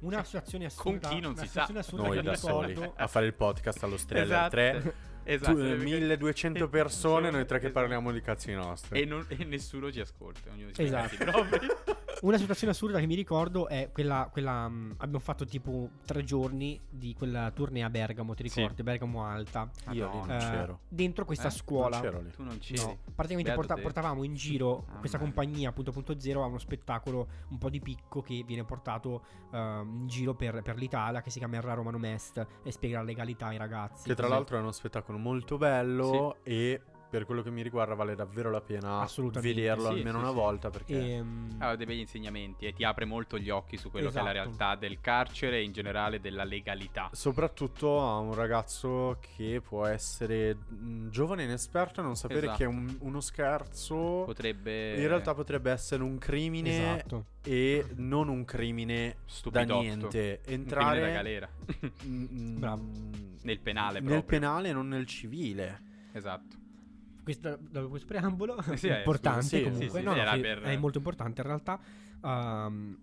Una situazione assurda. Con chi non si sa. Noi da soli a fare il podcast allo Streller esatto. 3. Esatto, tu, [LAUGHS] 1200 persone, noi tre che esatto. parliamo di cazzi nostri. E, non, e nessuno ci ascolta. Esatto. [LAUGHS] Una situazione assurda che mi ricordo è quella. quella mh, abbiamo fatto tipo tre giorni di quella tournée a Bergamo. Ti ricordi? Sì. Bergamo Alta. Io lì non uh, c'ero. Dentro questa eh? scuola. Non c'ero lì. Tu non c'eri. No. Praticamente porta, portavamo in giro ah, questa compagnia, appunto, punto zero, a uno spettacolo un po' di picco che viene portato uh, in giro per, per, l'Italia. Che si chiama Erra Romano Mest e spiega la legalità ai ragazzi. Che tra così. l'altro è uno spettacolo molto bello sì. e per quello che mi riguarda vale davvero la pena vederlo sì, almeno sì, una sì. volta perché e, um... ha dei begli insegnamenti e ti apre molto gli occhi su quello esatto. che è la esatto. realtà del carcere e in generale della legalità. Soprattutto a un ragazzo che può essere mh, giovane e inesperto e non sapere esatto. che un, uno scherzo potrebbe in realtà potrebbe essere un crimine esatto. e non un crimine Stupidotto. da niente. Entrare da galera. [LAUGHS] Bravo. Nel penale proprio. Nel penale non nel civile. Esatto questo, dopo questo preambolo sì, [LAUGHS] importante sì, comunque sì, no, no, per... è molto importante in realtà um,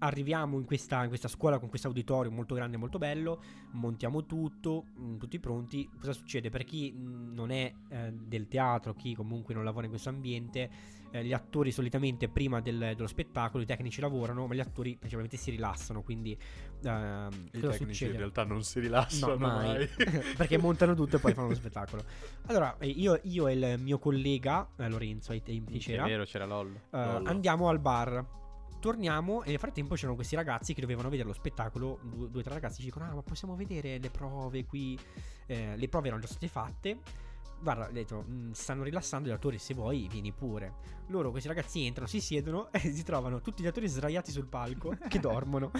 arriviamo in questa, in questa scuola con questo auditorio molto grande, molto bello, montiamo tutto, mh, mm, tutti pronti. Cosa succede? Per chi mm, non è eh, del teatro, chi comunque non lavora in questo ambiente, eh, gli attori solitamente prima del, dello spettacolo, i tecnici lavorano, ma gli attori principalmente si rilassano, quindi uh, I tecnici succede? in realtà non si rilassano no, mai, mai. [LAUGHS] perché montano tutto e poi fanno lo [LAUGHS] spettacolo. Allora, eh, io, io e il mio collega eh, Lorenzo ai tempi c'era. Vero, c'era Lollo. Uh, Lollo. Andiamo al bar torniamo e nel frattempo c'erano questi ragazzi che dovevano vedere lo spettacolo. Due o tre ragazzi ci dicono: Ah, ma possiamo vedere le prove qui? Eh, le prove erano già state fatte guarda, ho detto, mm, stanno rilassando gli attori, se vuoi vieni pure. Loro, questi ragazzi entrano, si siedono [LAUGHS] e si trovano tutti gli attori sdraiati sul palco che dormono.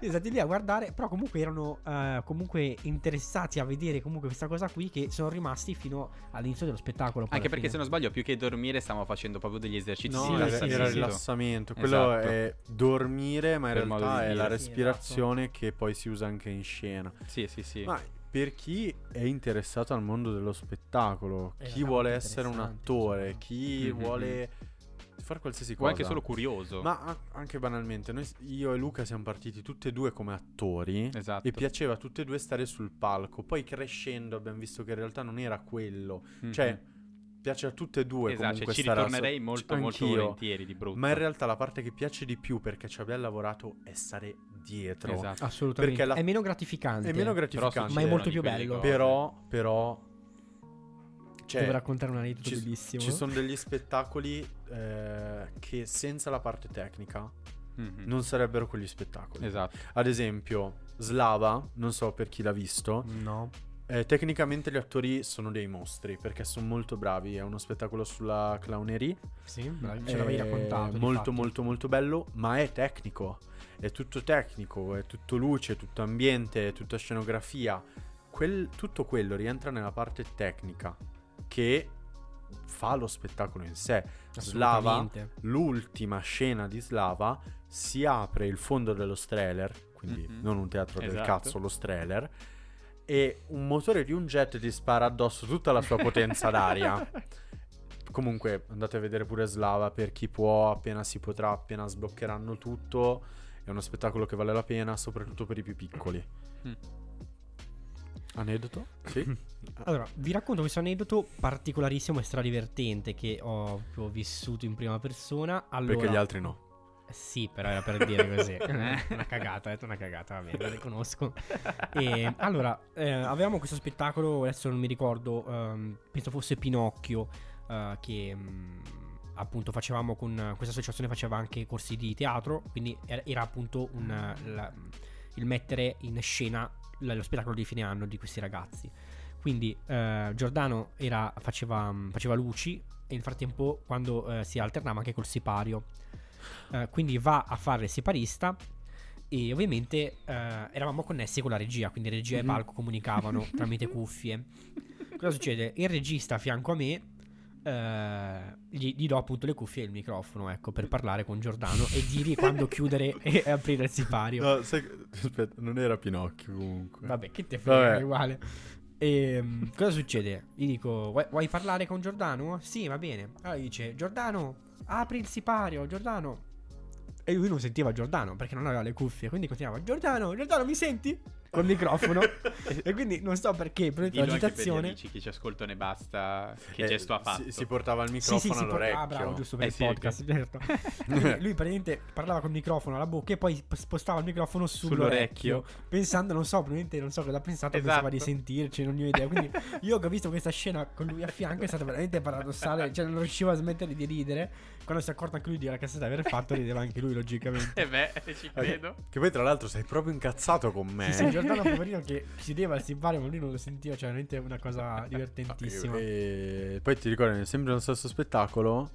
Stati [LAUGHS] lì a guardare, però comunque erano uh, comunque interessati a vedere comunque questa cosa qui che sono rimasti fino all'inizio dello spettacolo. Anche perché fine. se non sbaglio, più che dormire stavamo facendo proprio degli esercizi no, di rilassamento. Era rilassamento, quello esatto. è dormire, ma in per realtà è la respirazione sì, esatto. che poi si usa anche in scena. Sì, sì, sì. Ma per chi è interessato al mondo dello spettacolo, è chi vuole essere un attore, chi mm-hmm. vuole [LAUGHS] fare qualsiasi cosa. O anche solo curioso. Ma anche banalmente, noi, io e Luca siamo partiti tutti e due come attori. Esatto. E piaceva a tutti e due stare sul palco. Poi crescendo abbiamo visto che in realtà non era quello. Mm-hmm. Cioè piace a tutte e due esatto, comunque cioè, ci ritornerei molto molto volentieri di brutto ma in realtà la parte che piace di più perché ci abbiamo lavorato è stare dietro esatto. assolutamente la... è meno gratificante è meno gratificante ma è molto più bello però però cioè, devo raccontare un aneddoto ci, bellissimo ci sono degli spettacoli eh, che senza la parte tecnica mm-hmm. non sarebbero quegli spettacoli esatto ad esempio Slava non so per chi l'ha visto no eh, tecnicamente gli attori sono dei mostri perché sono molto bravi. È uno spettacolo sulla clownerie. Sì, bravi, ce l'avevi raccontato. Molto, molto, molto bello, ma è tecnico. È tutto tecnico, è tutto luce, tutto ambiente, tutta scenografia. Quel, tutto quello rientra nella parte tecnica che fa lo spettacolo in sé. Slava, l'ultima scena di Slava, si apre il fondo dello streller, quindi mm-hmm. non un teatro esatto. del cazzo, lo streller e un motore di un jet ti spara addosso tutta la sua potenza d'aria. [LAUGHS] Comunque andate a vedere pure Slava per chi può, appena si potrà, appena sbloccheranno tutto. È uno spettacolo che vale la pena, soprattutto per i più piccoli. Mm. Aneddoto? Sì. [LAUGHS] allora, vi racconto questo aneddoto particolarissimo e stradivertente che ho, ho vissuto in prima persona. Allora, Perché gli altri no. Sì, però era per dire così. [LAUGHS] una cagata, ho detto una cagata, va bene, lo riconosco. E, allora, eh, avevamo questo spettacolo, adesso non mi ricordo, um, penso fosse Pinocchio, uh, che um, appunto facevamo con questa associazione, faceva anche corsi di teatro, quindi era, appunto un, la, il mettere in scena lo spettacolo di fine anno di questi ragazzi. Quindi uh, Giordano era, faceva, faceva, luci e nel frattempo quando uh, si alternava anche col sipario. Uh, quindi va a fare il siparista e ovviamente uh, eravamo connessi con la regia, quindi regia mm-hmm. e mhm. palco comunicavano [LAUGHS] tramite cuffie. Cosa succede? Il regista a fianco a me Uh, gli, gli, do appunto le cuffie e il microfono, ecco, per parlare con Giordano e dirgli quando [LAUGHS] chiudere e aprire il sipario. No, sai, aspetta, non era Pinocchio comunque. Vabbè, che te frega, uguale. E um, cosa succede? Gli dico, vuoi, vuoi, parlare con Giordano? Sì, va bene. Allora dice, Giordano, apri il sipario, Giordano. E lui non sentiva Giordano perché non aveva le cuffie, quindi continuava, Giordano, Giordano, mi senti? Col microfono. [LAUGHS] e quindi non so perché, però l'agitazione. Per amici, chi ci ascoltano e basta, che eh, gesto ha fatto. Si, si portava il microfono sì, sì, all'orecchio. Ah, bravo, giusto per eh, il sì, podcast, certo. [LAUGHS] lui praticamente parlava col microfono alla bocca e poi spostava il microfono sull'orecchio, sull'orecchio. Pensando, non so, probabilmente non so cosa ha pensato, esatto. pensava di sentirci, non ne ho idea. Quindi io che ho visto questa scena con lui a fianco è stata veramente paradossale, cioè non riusciva a smettere di ridere. Quando si è accorto anche lui della cazzata di aver fatto, rideva anche lui logicamente. E [LAUGHS] eh beh, ci credo. Che poi tra l'altro sei proprio incazzato con me. Sì, sì, Giordano poverino [LAUGHS] che chiudeva il sipario ma lui non lo sentiva, cioè veramente una cosa [LAUGHS] divertentissima. E poi ti ricordi, sempre nello stesso spettacolo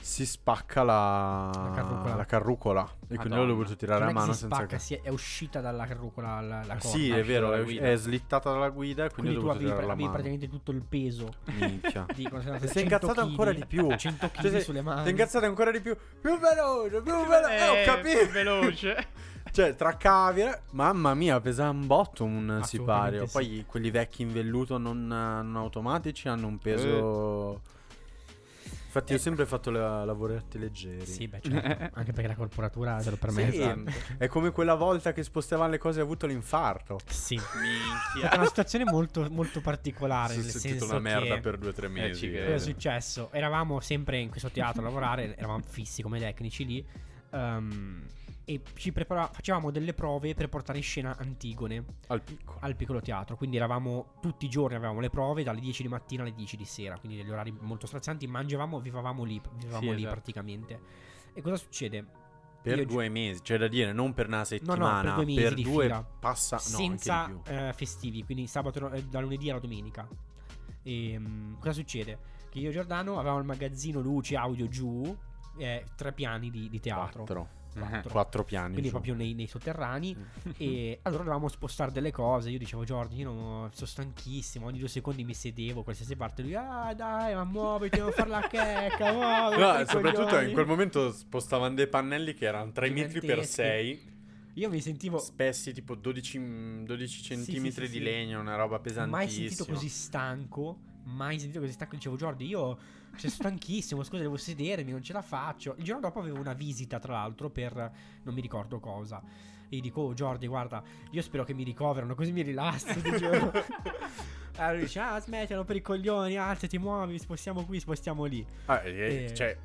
si spacca la, la carrucola, la carrucola e quindi l'ho dovuto tirare a mano si senza spacca, che... è uscita dalla carrucola la, la corda. Sì, è vero, è, è, slittata dalla guida quindi, quindi ho dovuto tirare avevi praticamente tutto il peso. Minchia. [LAUGHS] Dico, sei incazzato ancora di più. 100 kg cioè, sulle mani. Sei incazzato ancora di più. Più veloce, più veloce. Eh, ho capito. Più veloce. [LAUGHS] Cioè, tra cavi, mamma mia, pesa un botto un sipario. Sì. Poi quelli vecchi in velluto non, non, automatici hanno un peso. Eh Infatti, io ho sempre fatto la, lavoretti leggeri. Sì, beh, certo. [LAUGHS] anche perché la corporatura te lo permette. Sì, esatto. è come quella volta che spostavano le cose e hai avuto l'infarto. Sì, minchia. È una situazione molto, molto particolare. Nel senso una merda che... per due o tre eh, mesi. Eh, cosa è successo? Eravamo sempre in questo teatro a lavorare, eravamo fissi come tecnici lì. Um, e ci prepara- facevamo delle prove per portare in scena Antigone al piccolo. al piccolo teatro. Quindi eravamo tutti i giorni, avevamo le prove dalle 10 di mattina alle 10 di sera, quindi degli orari molto strazianti. Mangiavamo, vivavamo lì, vivevamo sì, lì esatto. praticamente. E cosa succede? Per Io due gi- mesi, c'è da dire, non per una settimana, no, no, per due mesi per due passa no, senza eh, festivi, quindi sabato eh, da lunedì alla domenica. E um, cosa succede? Che io e Giordano avevamo il magazzino luci audio giù, eh, tre piani di, di teatro. Quattro quattro, quattro piani. Quindi giù. proprio nei, nei sotterranei. Mm. e allora dovevamo spostare delle cose. Io dicevo, Giorgio, io non, sono stanchissimo. Ogni due secondi mi sedevo, qualsiasi parte. Lui, ah, dai, ma muoviti, devo fare la checca. [LAUGHS] Muoviti, no, soprattutto in quel momento spostavano dei pannelli che erano 3 metri per 6. Io mi sentivo spessi tipo 12, 12 centimetri sì, sì, sì, di legno, una roba pesantissima. Mai sentito così stanco. Mai sentito così stanco. Dicevo, Giordi, io cioè, stanchissimo, scusa, devo sedermi, non ce la faccio. Il giorno dopo avevo una visita, tra l'altro, per non mi ricordo cosa. E gli dico, oh Jordi, guarda, io spero che mi ricoverano, così mi rilasso. dicevo. [LAUGHS] allora lui dice, ah, smettilo per i coglioni, alzati, muovi, spostiamo qui, spostiamo lì. Ah, e... Cioè,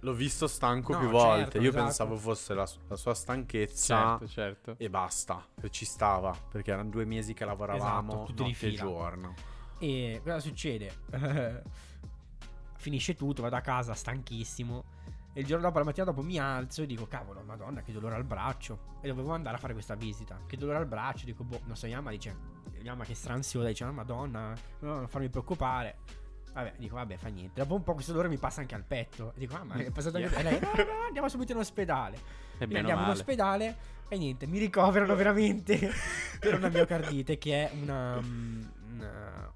l'ho visto stanco no, più volte. Certo, io esatto. pensavo fosse la, la, sua stanchezza. Certo, certo. E basta. E ci stava. Perché erano due mesi che lavoravamo esatto, notte e giorno. E cosa succede? [LAUGHS] finisce tutto, vado a casa stanchissimo. E il giorno dopo, la mattina dopo, mi alzo e dico: Cavolo, madonna, che dolore al braccio. E dovevo andare a fare questa visita. Che dolore al braccio. Dico: Boh, non so, Yama dice: Yama che stranziosa. Dice: oh, Madonna, non farmi preoccupare. Vabbè, dico, vabbè, fa niente. Dopo un po' questo dolore mi passa anche al petto. E dico, ah, ma è passato [LAUGHS] anche. E lei, no, no, andiamo subito in ospedale. E andiamo male. in ospedale e niente, mi ricoverano veramente [LAUGHS] per una miocardite che è una, mm, una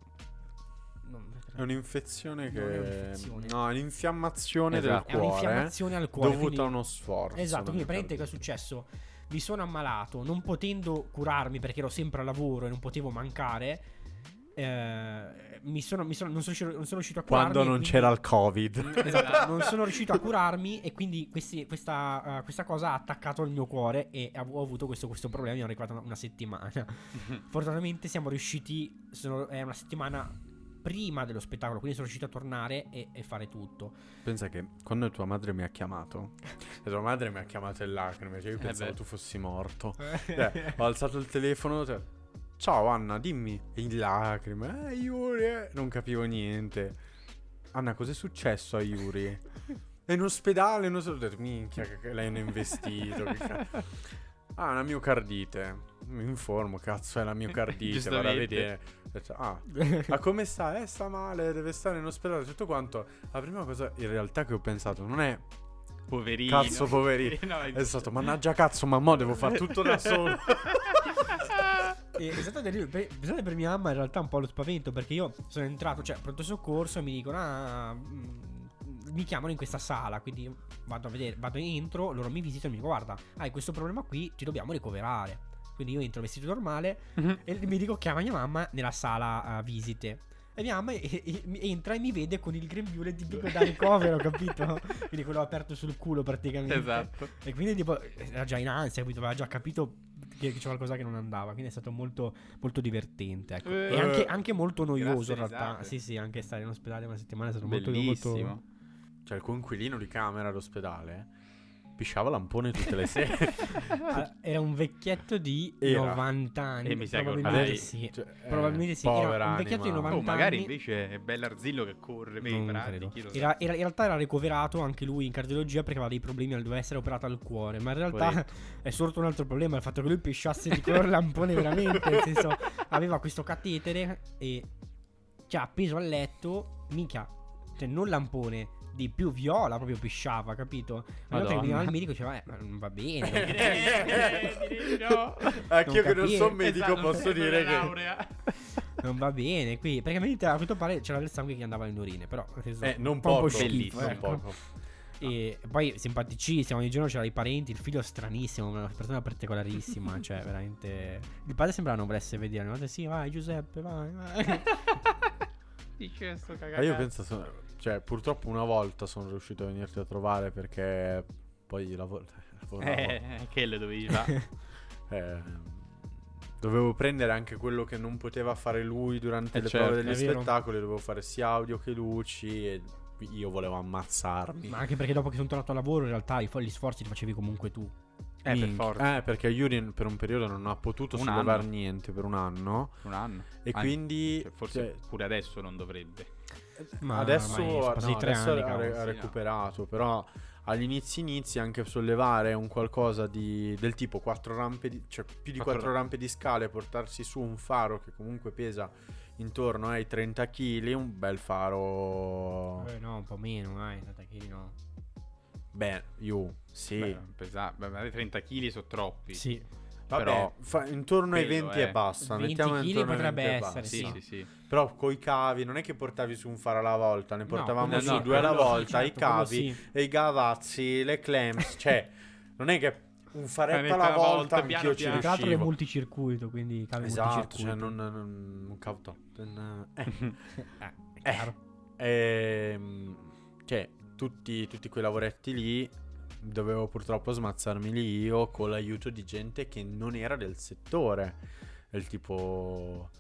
è un'infezione che. È un'infezione. No, è un'infiammazione esatto. del cuore. È un'infiammazione al cuore. Dovuta quindi... a uno sforzo. Esatto, quindi praticamente che è successo? Mi sono ammalato, non potendo curarmi perché ero sempre a lavoro e non potevo mancare. Eh, mi sono, mi sono, non, sono, non, sono, riuscito a curarmi. Quando non quindi, c'era il Covid. [LAUGHS] Esatto, non [LAUGHS] sono riuscito a curarmi e quindi questi, questa, uh, questa, cosa ha attaccato il mio cuore e ho avuto questo, questo problema. Mi hanno ricordato una, una settimana. [LAUGHS] Fortunatamente siamo riusciti, sono, è una settimana prima dello spettacolo, quindi sono riuscito a tornare e, e fare tutto. Pensa che quando tua madre mi ha chiamato, e tua madre mi ha chiamato in lacrime, cioè io eh pensavo beh. tu fossi morto. cioè, ho alzato il telefono, cioè, ciao Anna, dimmi, in lacrime, eh Yuri, eh. non capivo niente. Anna, cos'è successo a Yuri? È in ospedale, non so, minchia, che lei non è investito. [LAUGHS] Ah, una miocardite. Mi informo, cazzo, è la miocardite. [LAUGHS] Vado a vedere. Ah, ma come sta? Eh, sta male, deve stare in ospedale. Tutto quanto. La prima cosa in realtà che ho pensato non è. Poverino. Cazzo, poverino. [LAUGHS] No, è stato, mannaggia cazzo, mamma, devo fare tutto da solo. [LAUGHS] e è stato terribile. Per, per mia mamma in realtà un po' lo spavento perché io sono entrato, cioè, pronto soccorso e mi dicono, ah. Mh, mi chiamano in questa sala, quindi vado a vedere, vado entro, loro mi visitano e mi dicono guarda, hai questo problema qui, ti dobbiamo ricoverare. Quindi io entro vestito normale mm-hmm. e mi dico chiama mia mamma nella sala uh, visite. E mia mamma e, e, entra e mi vede con il grembiule tipico da ricovero, capito? [LAUGHS] Quindi quello aperto sul culo praticamente. Esatto. E quindi tipo era già in ansia, capito? Aveva già capito che c'è qualcosa che non andava. Quindi è stato molto, molto divertente. Ecco. Eh, e anche, anche, molto noioso in realtà. Sì, sì, anche stare in ospedale una settimana è stato Bellissimo. molto, molto cioè il coinquilino di camera all'ospedale pisciava lampone tutte le sere. [LAUGHS] era un vecchietto di era. 90 anni. E mi sa probabilmente lei, sì. Cioè, eh, probabilmente sì. Era un vecchietto di 90 oh, magari anni. invece è Bellarzillo che corre per i prati. Era, era, in realtà era ricoverato anche lui in cardiologia perché aveva dei problemi, doveva essere operato al cuore. Ma in realtà Corretto. è sorto un altro problema: il fatto che lui pisciasse di color [LAUGHS] lampone veramente. nel senso, aveva questo catetere e ci ha appeso al letto. Minchia, cioè non lampone di più viola, proprio pisciava, capito? Volta che veniva al medico diceva, eh, ma non va bene. [LAUGHS] no. [LAUGHS] Anch'io che non sono medico esatto, posso dire che... [LAUGHS] non va bene qui, perché a quanto pare c'era del sangue che andava in urine, però... Eh, non poco, schifo, non ecco. poco. E poi simpaticissimo, ogni giorno c'era i parenti, il figlio stranissimo, una persona particolarissima, cioè veramente... Il padre sembrava non volesse vedere, no? Sì, vai Giuseppe, vai, vai. Dice sto cagato. Ma io penso... So cioè, purtroppo una volta sono riuscito a venirti a trovare perché poi [LAUGHS] lavoro... Eh, che le dovevi fare? [LAUGHS] eh, dovevo prendere anche quello che non poteva fare lui durante eh le certo, prove degli spettacoli, dovevo fare sia audio che luci e io volevo ammazzarmi. Ma anche perché dopo che sono tornato a lavoro in realtà gli sforzi li facevi comunque tu. Eh, per forza. Eh, perché Yuri per un periodo non ha potuto un sollevare niente per un anno. Un anno. E Anzi, quindi... Cioè, forse cioè, pure adesso non dovrebbe. Ma adesso, no, adesso anni, ha, ha, recuperato, però agli inizi inizi anche sollevare un qualcosa di, del tipo 4 rampe di, cioè più di 4, 4 rampe di scale portarsi su un faro che comunque pesa intorno ai 30 kg un bel faro. Eh no un po' meno dai 30 kg no. Beh io sì. Beh, pesa, beh, 30 kg sono troppi. Sì Vabbè, però fa, intorno ai 20 è. e basta. 20 kg potrebbe essere, sì, sì, sì. Però coi cavi non è che portavi su un faro alla volta, ne portavamo no, su no, due alla volta, certo, i cavi e i gavazzi, le clamps, [LAUGHS] cioè non è che un faretto alla volta, volta anch'io ci Tra l'altro è multicircuito, quindi cavi esatto, cioè non, non un cavo eh. eh, eh, cioè tutti, tutti quei lavoretti lì dovevo purtroppo smazzarmi lì io con l'aiuto di gente che non era del settore. Del tipo,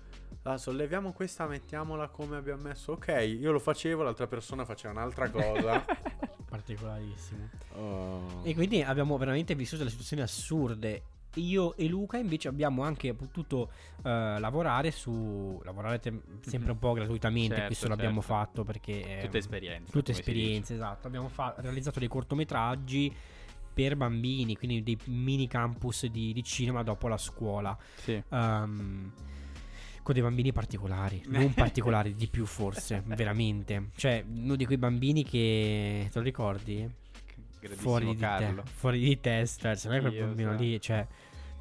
ah, solleviamo questa, mettiamola come abbiamo messo. Ok, io lo facevo, l'altra persona faceva un'altra cosa. [LAUGHS] Particolarissimo. Oh. E quindi abbiamo veramente vissuto delle situazioni assurde. Io e Luca invece abbiamo anche potuto uh, lavorare su lavorare te- sempre un po' gratuitamente, certo, questo l'abbiamo certo. fatto perché tutte esperienze. Tutte esperienze, esatto. Abbiamo fa- realizzato dei cortometraggi per bambini, quindi dei mini campus di, di cinema dopo la scuola. Sì. Um, con dei bambini particolari, non [LAUGHS] particolari di più forse, veramente. Cioè, uno di quei bambini che te lo ricordi? Fuori di, te, fuori di testa, cioè, non è quel bambino so. lì, cioè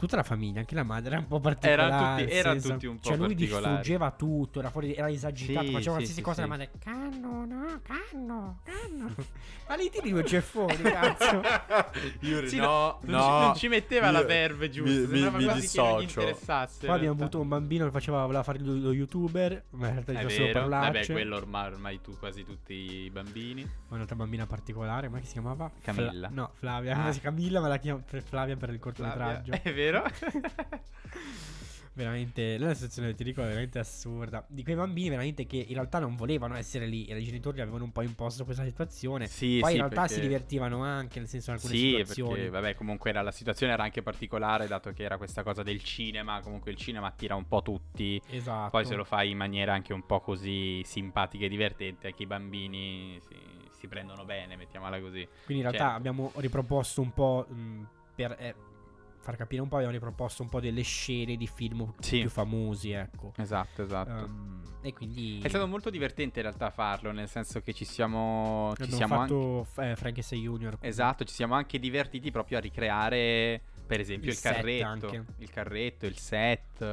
tutta la famiglia, anche la madre era un po' particolare. Erano tutti, era tutti un po' Cioè lui distruggeva tutto, era, fuori, era esagitato, sì, faceva qualsiasi sì, cosa sì. la madre canno, no, canno, canno. [LAUGHS] Ma lì ti dico c'è fuori, cazzo. [LAUGHS] Io sì, no, no, non, Ci, non ci metteva io, la verve giusto, mi, mi, mi dissocio. Poi abbiamo avuto un bambino che faceva voleva fare lo, lo youtuber, ma in realtà gli solo parlarci. Vabbè, quello ormai, ormai tu quasi tutti i bambini. Un'altra bambina particolare, ma che si chiamava? Camilla. Fla- no, Flavia, [LAUGHS] ah. Camilla, ma la chiamo Flavia per il cortometraggio. È vero? Vero? [LAUGHS] veramente la situazione ti dico è veramente assurda. Di quei bambini veramente che in realtà non volevano essere lì e i genitori avevano un po' imposto questa situazione. Sì, poi sì, in realtà perché... si divertivano anche nel senso in alcune sì, situazioni. perché vabbè comunque era, la situazione era anche particolare dato che era questa cosa del cinema. Comunque il cinema attira un po' tutti. Esatto. Poi se lo fai in maniera anche un po' così simpatica e divertente anche i bambini si, si prendono bene mettiamola così. Quindi in realtà certo. abbiamo riproposto un po' mh, per eh, far capire un po', abbiamo riproposto un po' delle scene di film sì. più famosi, ecco. Esatto, esatto. Um, e quindi... È stato molto divertente in realtà farlo, nel senso che ci siamo... Ci siamo fatto anche... eh, Frankenstein Junior. Esatto, ci siamo anche divertiti proprio a ricreare, per esempio, il, il carretto. Il carretto, il set...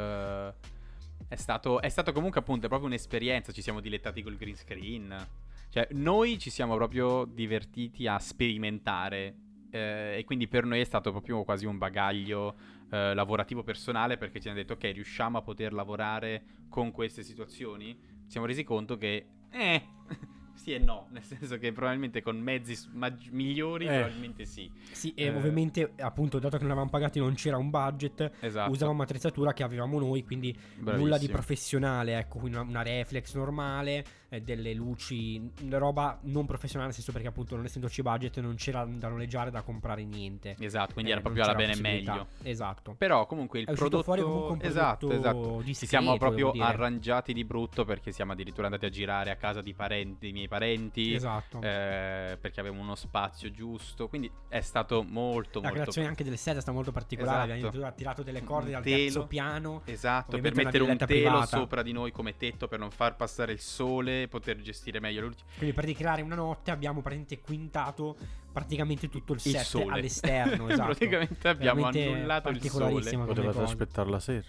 È stato, è stato comunque appunto proprio un'esperienza, ci siamo dilettati col green screen. Cioè, noi ci siamo proprio divertiti a sperimentare eh, e quindi per noi è stato proprio quasi un bagaglio eh, lavorativo personale perché ci hanno detto ok riusciamo a poter lavorare con queste situazioni ci siamo resi conto che eh [LAUGHS] sì e no, nel senso che probabilmente con mezzi mag- migliori eh. probabilmente sì. Sì, e eh. ovviamente appunto dato che non avevamo pagati non c'era un budget, esatto. usavamo attrezzatura che avevamo noi, quindi Bravissimo. nulla di professionale, ecco, quindi una, una reflex normale, eh, delle luci, roba non professionale, nel senso perché appunto non essendoci budget non c'era da noleggiare, da comprare niente. Esatto, quindi eh, era proprio alla bene meglio. Esatto. Però comunque il È prodotto fuori comunque un esatto, esatto. Discreto, Ci siamo proprio arrangiati di brutto perché siamo addirittura andati a girare a casa di parenti, dei miei parenti. Esatto. Eh, perché avevamo uno spazio giusto, quindi è stato molto La molto creazione anche delle sedie è stata molto particolare, esatto. abbiamo tirato delle corde dal terzo piano. Esatto, per mettere un telo privata. sopra di noi come tetto per non far passare il sole, poter gestire meglio l'ultimo. Quindi per ricreare una notte abbiamo praticamente quintato praticamente tutto il, il set sole. all'esterno. [LAUGHS] esatto. praticamente abbiamo Veramente annullato il sole. Potevate aspettare la sera.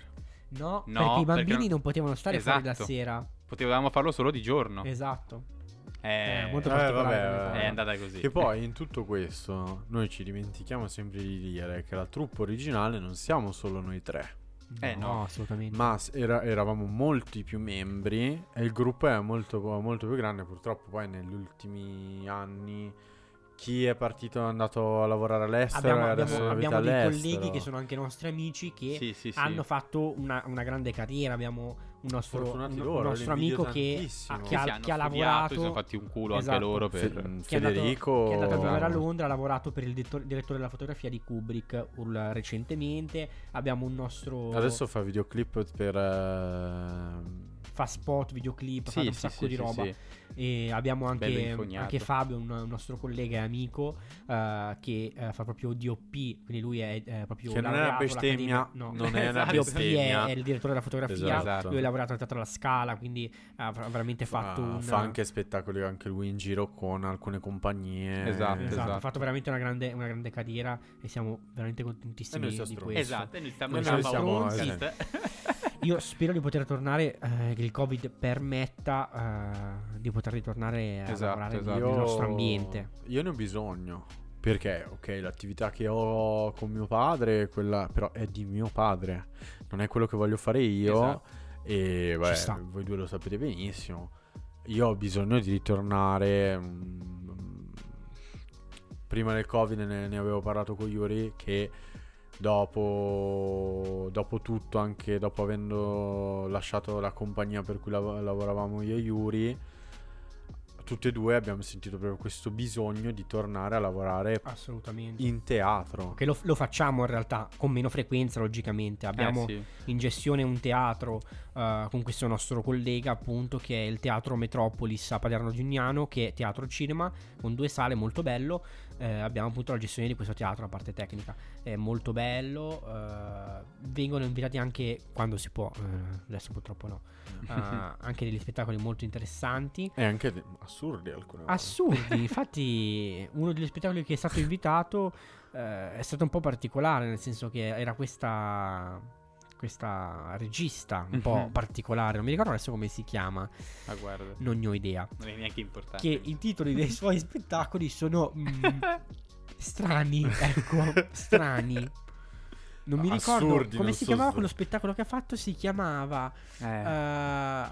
No, no perché i bambini perché non... potevano stare esatto. fuori la sera. Potevamo farlo solo di giorno. Esatto. Eh, eh, molto eh, vabbè, è andata così. E poi [LAUGHS] in tutto questo noi ci dimentichiamo sempre di dire che la truppa originale non siamo solo noi tre. Eh no, assolutamente. Ma era, eravamo molti più membri e il gruppo è molto, molto più grande. Purtroppo poi negli ultimi anni chi è partito è andato a lavorare all'estero abbiamo, adesso abbiamo, abbiamo dei all'estero. colleghi che sono anche nostri amici che sì, sì, hanno sì. fatto una, una, grande carriera abbiamo un nostro, un, loro, un nostro amico che, ha, che, ha, che ha lavorato si sono fatti un culo esatto. anche loro per F- Federico che è andato a vivere a Londra ha lavorato per il direttore, direttore della fotografia di Kubrick recentemente abbiamo un nostro adesso fa videoclip per uh fa spot, videoclip, sì, fa un sacco sì, di roba. Sì, e abbiamo anche, anche Fabio, un, un, nostro collega e amico, uh, che uh, fa proprio DOP, quindi lui è uh, proprio... Che non è una bestemmia, no. non è una [LAUGHS] bestemmia. È, è, il direttore della fotografia, esatto. lui ha lavorato al Teatro alla Scala, quindi ha veramente fatto un... Fa anche spettacoli anche lui in giro con alcune compagnie. Esatto, esatto. esatto. Ha fatto veramente una grande, una grande carriera e siamo veramente contentissimi di questo. Esatto, e noi stiamo, noi siamo, siamo [LAUGHS] Io spero di poter tornare, eh, che il Covid permetta eh, di poter ritornare a esatto, lavorare esatto. nel nostro ambiente. Io ne ho bisogno. Perché, ok, l'attività che ho con mio padre, quella però è di mio padre, non è quello che voglio fare io. Esatto. E beh, voi due lo sapete benissimo. Io ho bisogno di ritornare. Mh, mm, prima del Covid ne, ne avevo parlato con Yuri che dopo, dopo tutto, anche dopo avendo lasciato la compagnia per cui lav- lavoravamo io e Yuri, tutti e due abbiamo sentito proprio questo bisogno di tornare a lavorare in teatro. Che lo, lo, facciamo in realtà con meno frequenza, logicamente. Abbiamo eh sì. in gestione un teatro uh, con questo nostro collega, appunto, che è il Teatro Metropolis a Paderno Giugnano, che è teatro cinema, con due sale molto bello. Eh, abbiamo appunto la gestione di questo teatro, la parte tecnica. È molto bello. Uh, vengono invitati anche quando si può, uh, adesso purtroppo no. [LAUGHS] anche degli spettacoli molto interessanti. E anche assurdi alcune volte. Assurdi, [LAUGHS] infatti uno degli spettacoli che è stato invitato eh, è stato un po' particolare, nel senso che era questa questa regista un po' mhm. particolare, non mi ricordo adesso come si chiama. Ah, guarda. Non ne ho idea. Non è neanche importante. Che i titoli dei suoi [LAUGHS] spettacoli sono mm, [LAUGHS] strani, ecco, strani. Non mi ricordo Assurdi, come si so chiamava so. quello spettacolo che ha fatto. Si chiamava. Eh. Uh,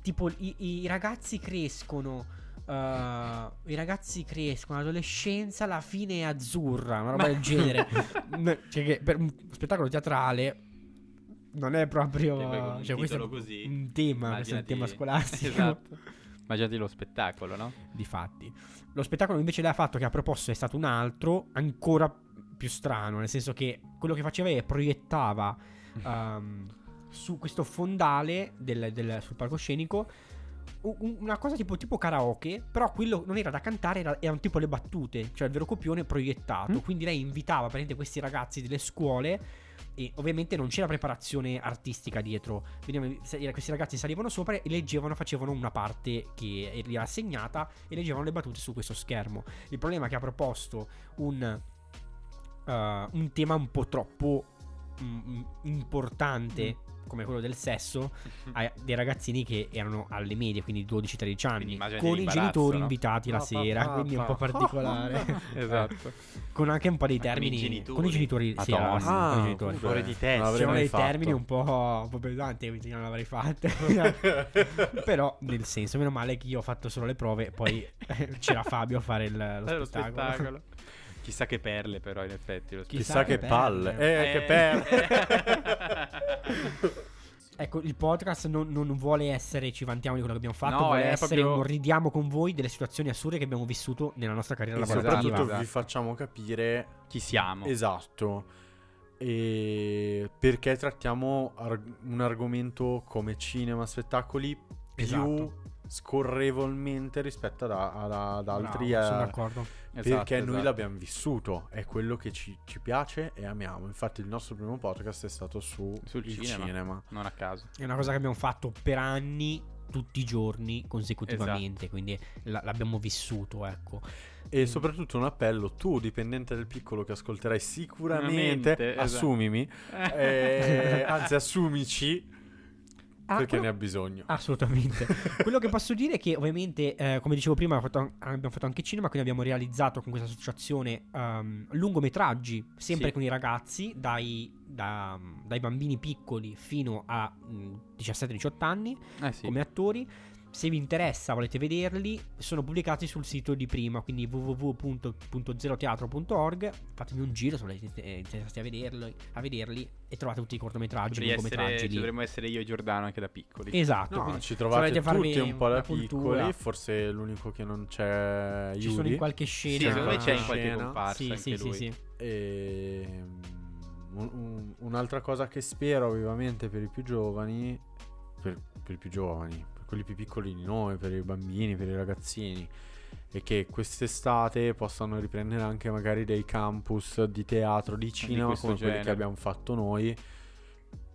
tipo i, i, ragazzi crescono. Uh, I ragazzi crescono, l'adolescenza alla fine è azzurra, una roba del genere. [LAUGHS] cioè che per un spettacolo teatrale non è proprio cioè, questo così. è un tema, questo è un tema scolastico. [LAUGHS] Esatto. Immaginati lo spettacolo, no? Difatti. Lo spettacolo invece lei ha fatto che ha proposto è stato un altro, ancora più strano, nel senso che quello che faceva è proiettava um, [LAUGHS] su questo fondale del, del, sul palcoscenico una cosa tipo, tipo, karaoke, però quello non era da cantare, era, erano tipo le battute, cioè il vero copione proiettato. Mm. Quindi lei invitava praticamente questi ragazzi delle scuole e ovviamente non c'era preparazione artistica dietro. Quindi questi ragazzi salivano sopra e leggevano, facevano una parte che gli era assegnata e leggevano le battute su questo schermo. Il problema è che ha proposto un, uh, un tema un po' troppo mm, importante. Mm come quello del sesso [LAUGHS] a dei ragazzini che erano alle medie, quindi 12-13 anni, con i genitori no? invitati la sera, pa, quindi è un po' particolare. [LAUGHS] esatto. con anche un po' dei termini con i genitori, sì, ah, con i genitori. Fuori di testa. C'erano dei fatto. termini un po', un po' pesanti, quindi non l'avrei fatto. [LAUGHS] Però nel senso, meno male che io ho fatto solo le prove, poi c'era Fabio a fare il, lo, lo spettacolo. spettacolo. Chissà che perle, però, in effetti. Lo Chissà, Chissà che, che palle. Eh, eh, che perle. [LAUGHS] ecco, il podcast non, non, vuole essere ci vantiamo di quello che abbiamo fatto, no, vuole essere proprio... ridiamo con voi delle situazioni assurde che abbiamo vissuto nella nostra carriera e lavorativa. Soprattutto esatto. vi facciamo capire chi siamo. Esatto. E perché trattiamo arg- un argomento come cinema, spettacoli più esatto scorrevolmente rispetto ad, ad, ad altri. Bravo, sono d'accordo. Perché esatto, noi esatto. l'abbiamo vissuto, è quello che ci, ci, piace e amiamo. Infatti, il nostro primo podcast è stato su sul cinema, cinema, Non a caso. È una cosa che abbiamo fatto per anni, tutti i giorni consecutivamente. Esatto. Quindi l- l'abbiamo vissuto, ecco. E soprattutto un appello, tu dipendente del piccolo che ascolterai sicuramente, esatto. assumimi, [LAUGHS] eh, anzi assumici Ah, perché quello... ne ha bisogno. Assolutamente. [LAUGHS] quello che posso dire è che ovviamente, eh, come dicevo prima, abbiamo fatto, abbiamo fatto, anche cinema, quindi abbiamo realizzato con questa associazione um, lungometraggi, sempre sì. con i ragazzi, dai, da, dai, bambini piccoli fino a mm, 17-18 anni, eh sì. come attori se vi interessa, volete vederli, sono pubblicati sul sito di prima, quindi www.zeroteatro.org. Fatemi un giro se volete interessati a vederli, a vederli e trovate tutti i cortometraggi, i lungometraggi. Ci dovremmo essere io e Giordano anche da piccoli. Esatto. No, ci trovate tutti un po' da piccoli, forse l'unico che non c'è Yuri. Ci sono in qualche scena. Sì, secondo me c'è in qualche comparsa sì, sì, sì, sì, E... Un, un, un'altra cosa che spero vivamente per i più giovani, per, per i più giovani, quelli più piccoli di noi, per i bambini, per i ragazzini e che quest'estate possano riprendere anche magari dei campus di teatro, di cinema di come genere. quelli che abbiamo fatto noi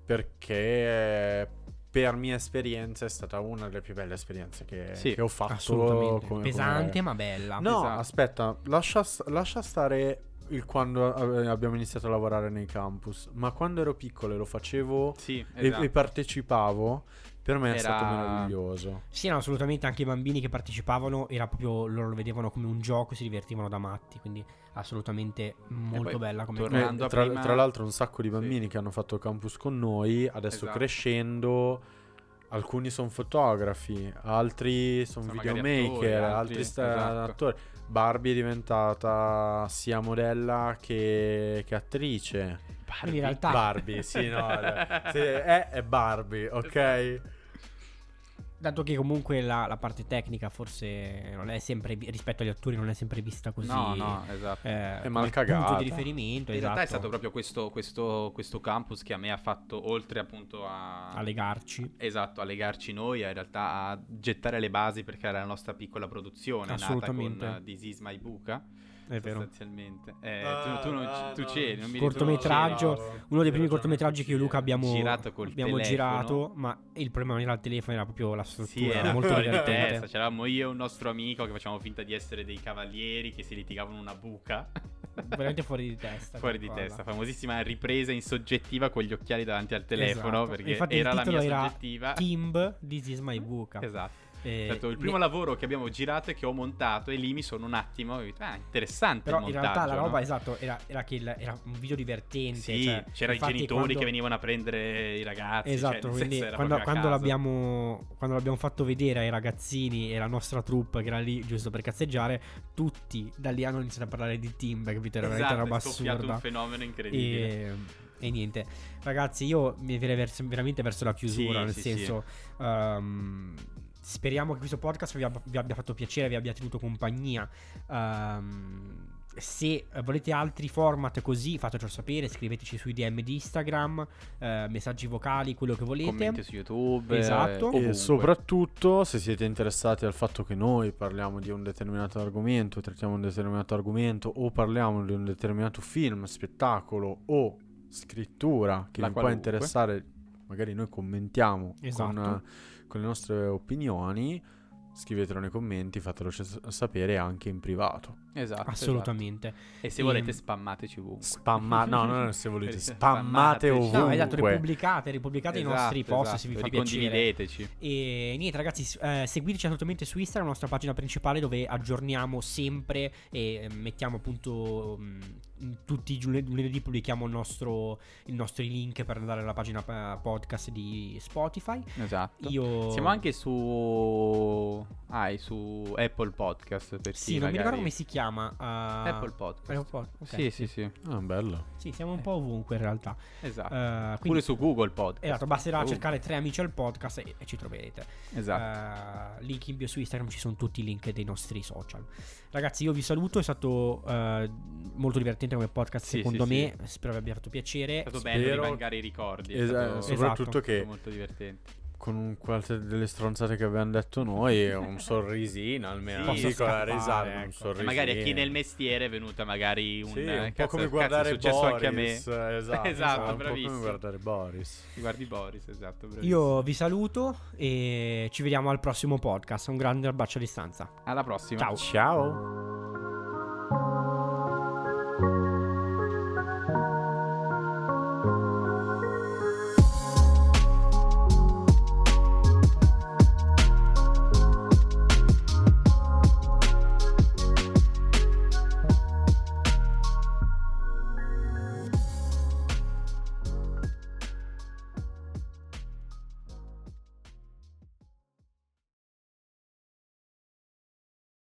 perché per mia esperienza è stata una delle più belle esperienze che, sì, che ho fatto assolutamente come, pesante come... ma bella no esatto. aspetta lascia, lascia stare il quando abbiamo iniziato a lavorare nei campus ma quando ero piccolo e lo facevo sì, esatto. e, e esatto. partecipavo per me era... è stato meraviglioso. Sì, no, assolutamente anche i bambini che partecipavano era proprio loro lo vedevano come un gioco e si divertivano da matti, quindi assolutamente molto bella come cosa. Eh, tra, prima... tra, l'altro un sacco di bambini sì. che hanno fatto campus con noi, adesso esatto. crescendo alcuni sono fotografi, altri sono, videomaker, attori, altri, altri esatto. attori. Barbie è diventata sia modella che, che attrice. Barbie. In realtà Barbie, sì, no, [LAUGHS] sì, è, è Barbie, ok? Dato che comunque la, la, parte tecnica forse non è sempre rispetto agli attori non è sempre vista così. No, no, esatto. Eh, è mal cagata. punto di riferimento. In esatto. realtà è stato proprio questo, questo, questo, campus che a me ha fatto oltre appunto a... A legarci. Esatto, a legarci noi, in realtà a gettare le basi per creare la nostra piccola produzione nata con This is my buca è vero. Sostanzialmente. Eh, tu, tu, non, tu c'eri, non mi Cortometraggio, uno dei primi cortometraggi che io e Luca abbiamo girato, abbiamo girato ma il problema non era il telefono, era proprio la struttura, sì, era molto [LAUGHS] divertente. C'eravamo io e un nostro amico che facevamo finta di essere dei cavalieri che si litigavano una buca. Veramente fuori di testa. [LAUGHS] fuori di cosa. testa, famosissima ripresa in soggettiva con gli occhiali davanti al telefono esatto. perché Infatti era la mia era soggettiva. Timb, this is my buca. Esatto. Eh, certo, il primo ne... lavoro che abbiamo girato e che ho montato e lì mi sono un attimo detto, ah, interessante Però in realtà la no? roba esatto era, era che il, era un video divertente sì, cioè, c'erano i genitori quando... che venivano a prendere i ragazzi cioè, esatto cioè, quindi quando, quando, l'abbiamo, quando, l'abbiamo, fatto vedere ai ragazzini e la nostra troupe che era lì giusto per cazzeggiare tutti da lì hanno iniziato a parlare di team perché era esatto, veramente roba assurda un fenomeno incredibile. E, e niente. Ragazzi io mi verso, veramente verso la chiusura sì, nel sì, senso sì. Um, Speriamo che questo podcast vi abbia, vi abbia, fatto piacere, vi abbia tenuto compagnia. Um, se volete altri format così, fatecelo sapere. Scriveteci sui DM di Instagram, eh, messaggi vocali, quello che volete. Commenti su YouTube. Esatto. E soprattutto, se siete interessati al fatto che noi parliamo di un determinato argomento, trattiamo un determinato argomento, o parliamo di un determinato film, spettacolo o scrittura che La vi può interessare, magari noi commentiamo esatto. con con le nostre opinioni. Scrivetelo nei commenti, fatelo sapere anche in privato. Esatto. Assolutamente. Esatto. E se volete, spammateci ovunque. Spammate, no, no, se volete, [LAUGHS] spammate ovunque. [LAUGHS] No, esatto, ripubblicate, ripubblicate esatto, i nostri post esatto. se vi fa piacere. E niente, ragazzi, eh, seguiteci assolutamente su Instagram, la nostra pagina principale dove aggiorniamo sempre e mettiamo appunto mh, tutti i lunedì pubblichiamo il nostro, i nostri link per andare alla pagina eh, podcast di Spotify. Esatto. Io... Siamo anche su... Ah, su Apple Podcast. Per sì, non magari... mi ricordo come si chiama. Uh... Apple Podcast. Apple Pod... Okay. Sì, sì, sì. Ah, bello. Sì, siamo un po' ovunque in realtà. Esatto. Uh, quindi... Pure su Google Podcast. Esatto, basterà uh. cercare tre amici al podcast e, e ci troverete. Esatto. Uh, link in bio su Instagram ci sono tutti i link dei nostri social. Ragazzi, io vi saluto, è stato molto divertente come podcast sì, secondo sì, me, sì. spero vi abbia fatto piacere. È stato Spero... bello rimangare i ricordi. Esatto, soprattutto esatto. che... Molto divertente con qualche delle stronzate che abbiamo detto noi un [LAUGHS] sorrisino almeno sì, piccola risata ecco. un sorrisino. magari a chi nel mestiere è venuta magari un, sì, un po' come guardare cazzo, Boris anche a me. [LAUGHS] esatto, esatto bravissimo come guardare Boris. Guardi Boris esatto bravissimo. io vi saluto e ci vediamo al prossimo podcast. Un grande abbraccio a distanza. Alla prossima. Ciao. Ciao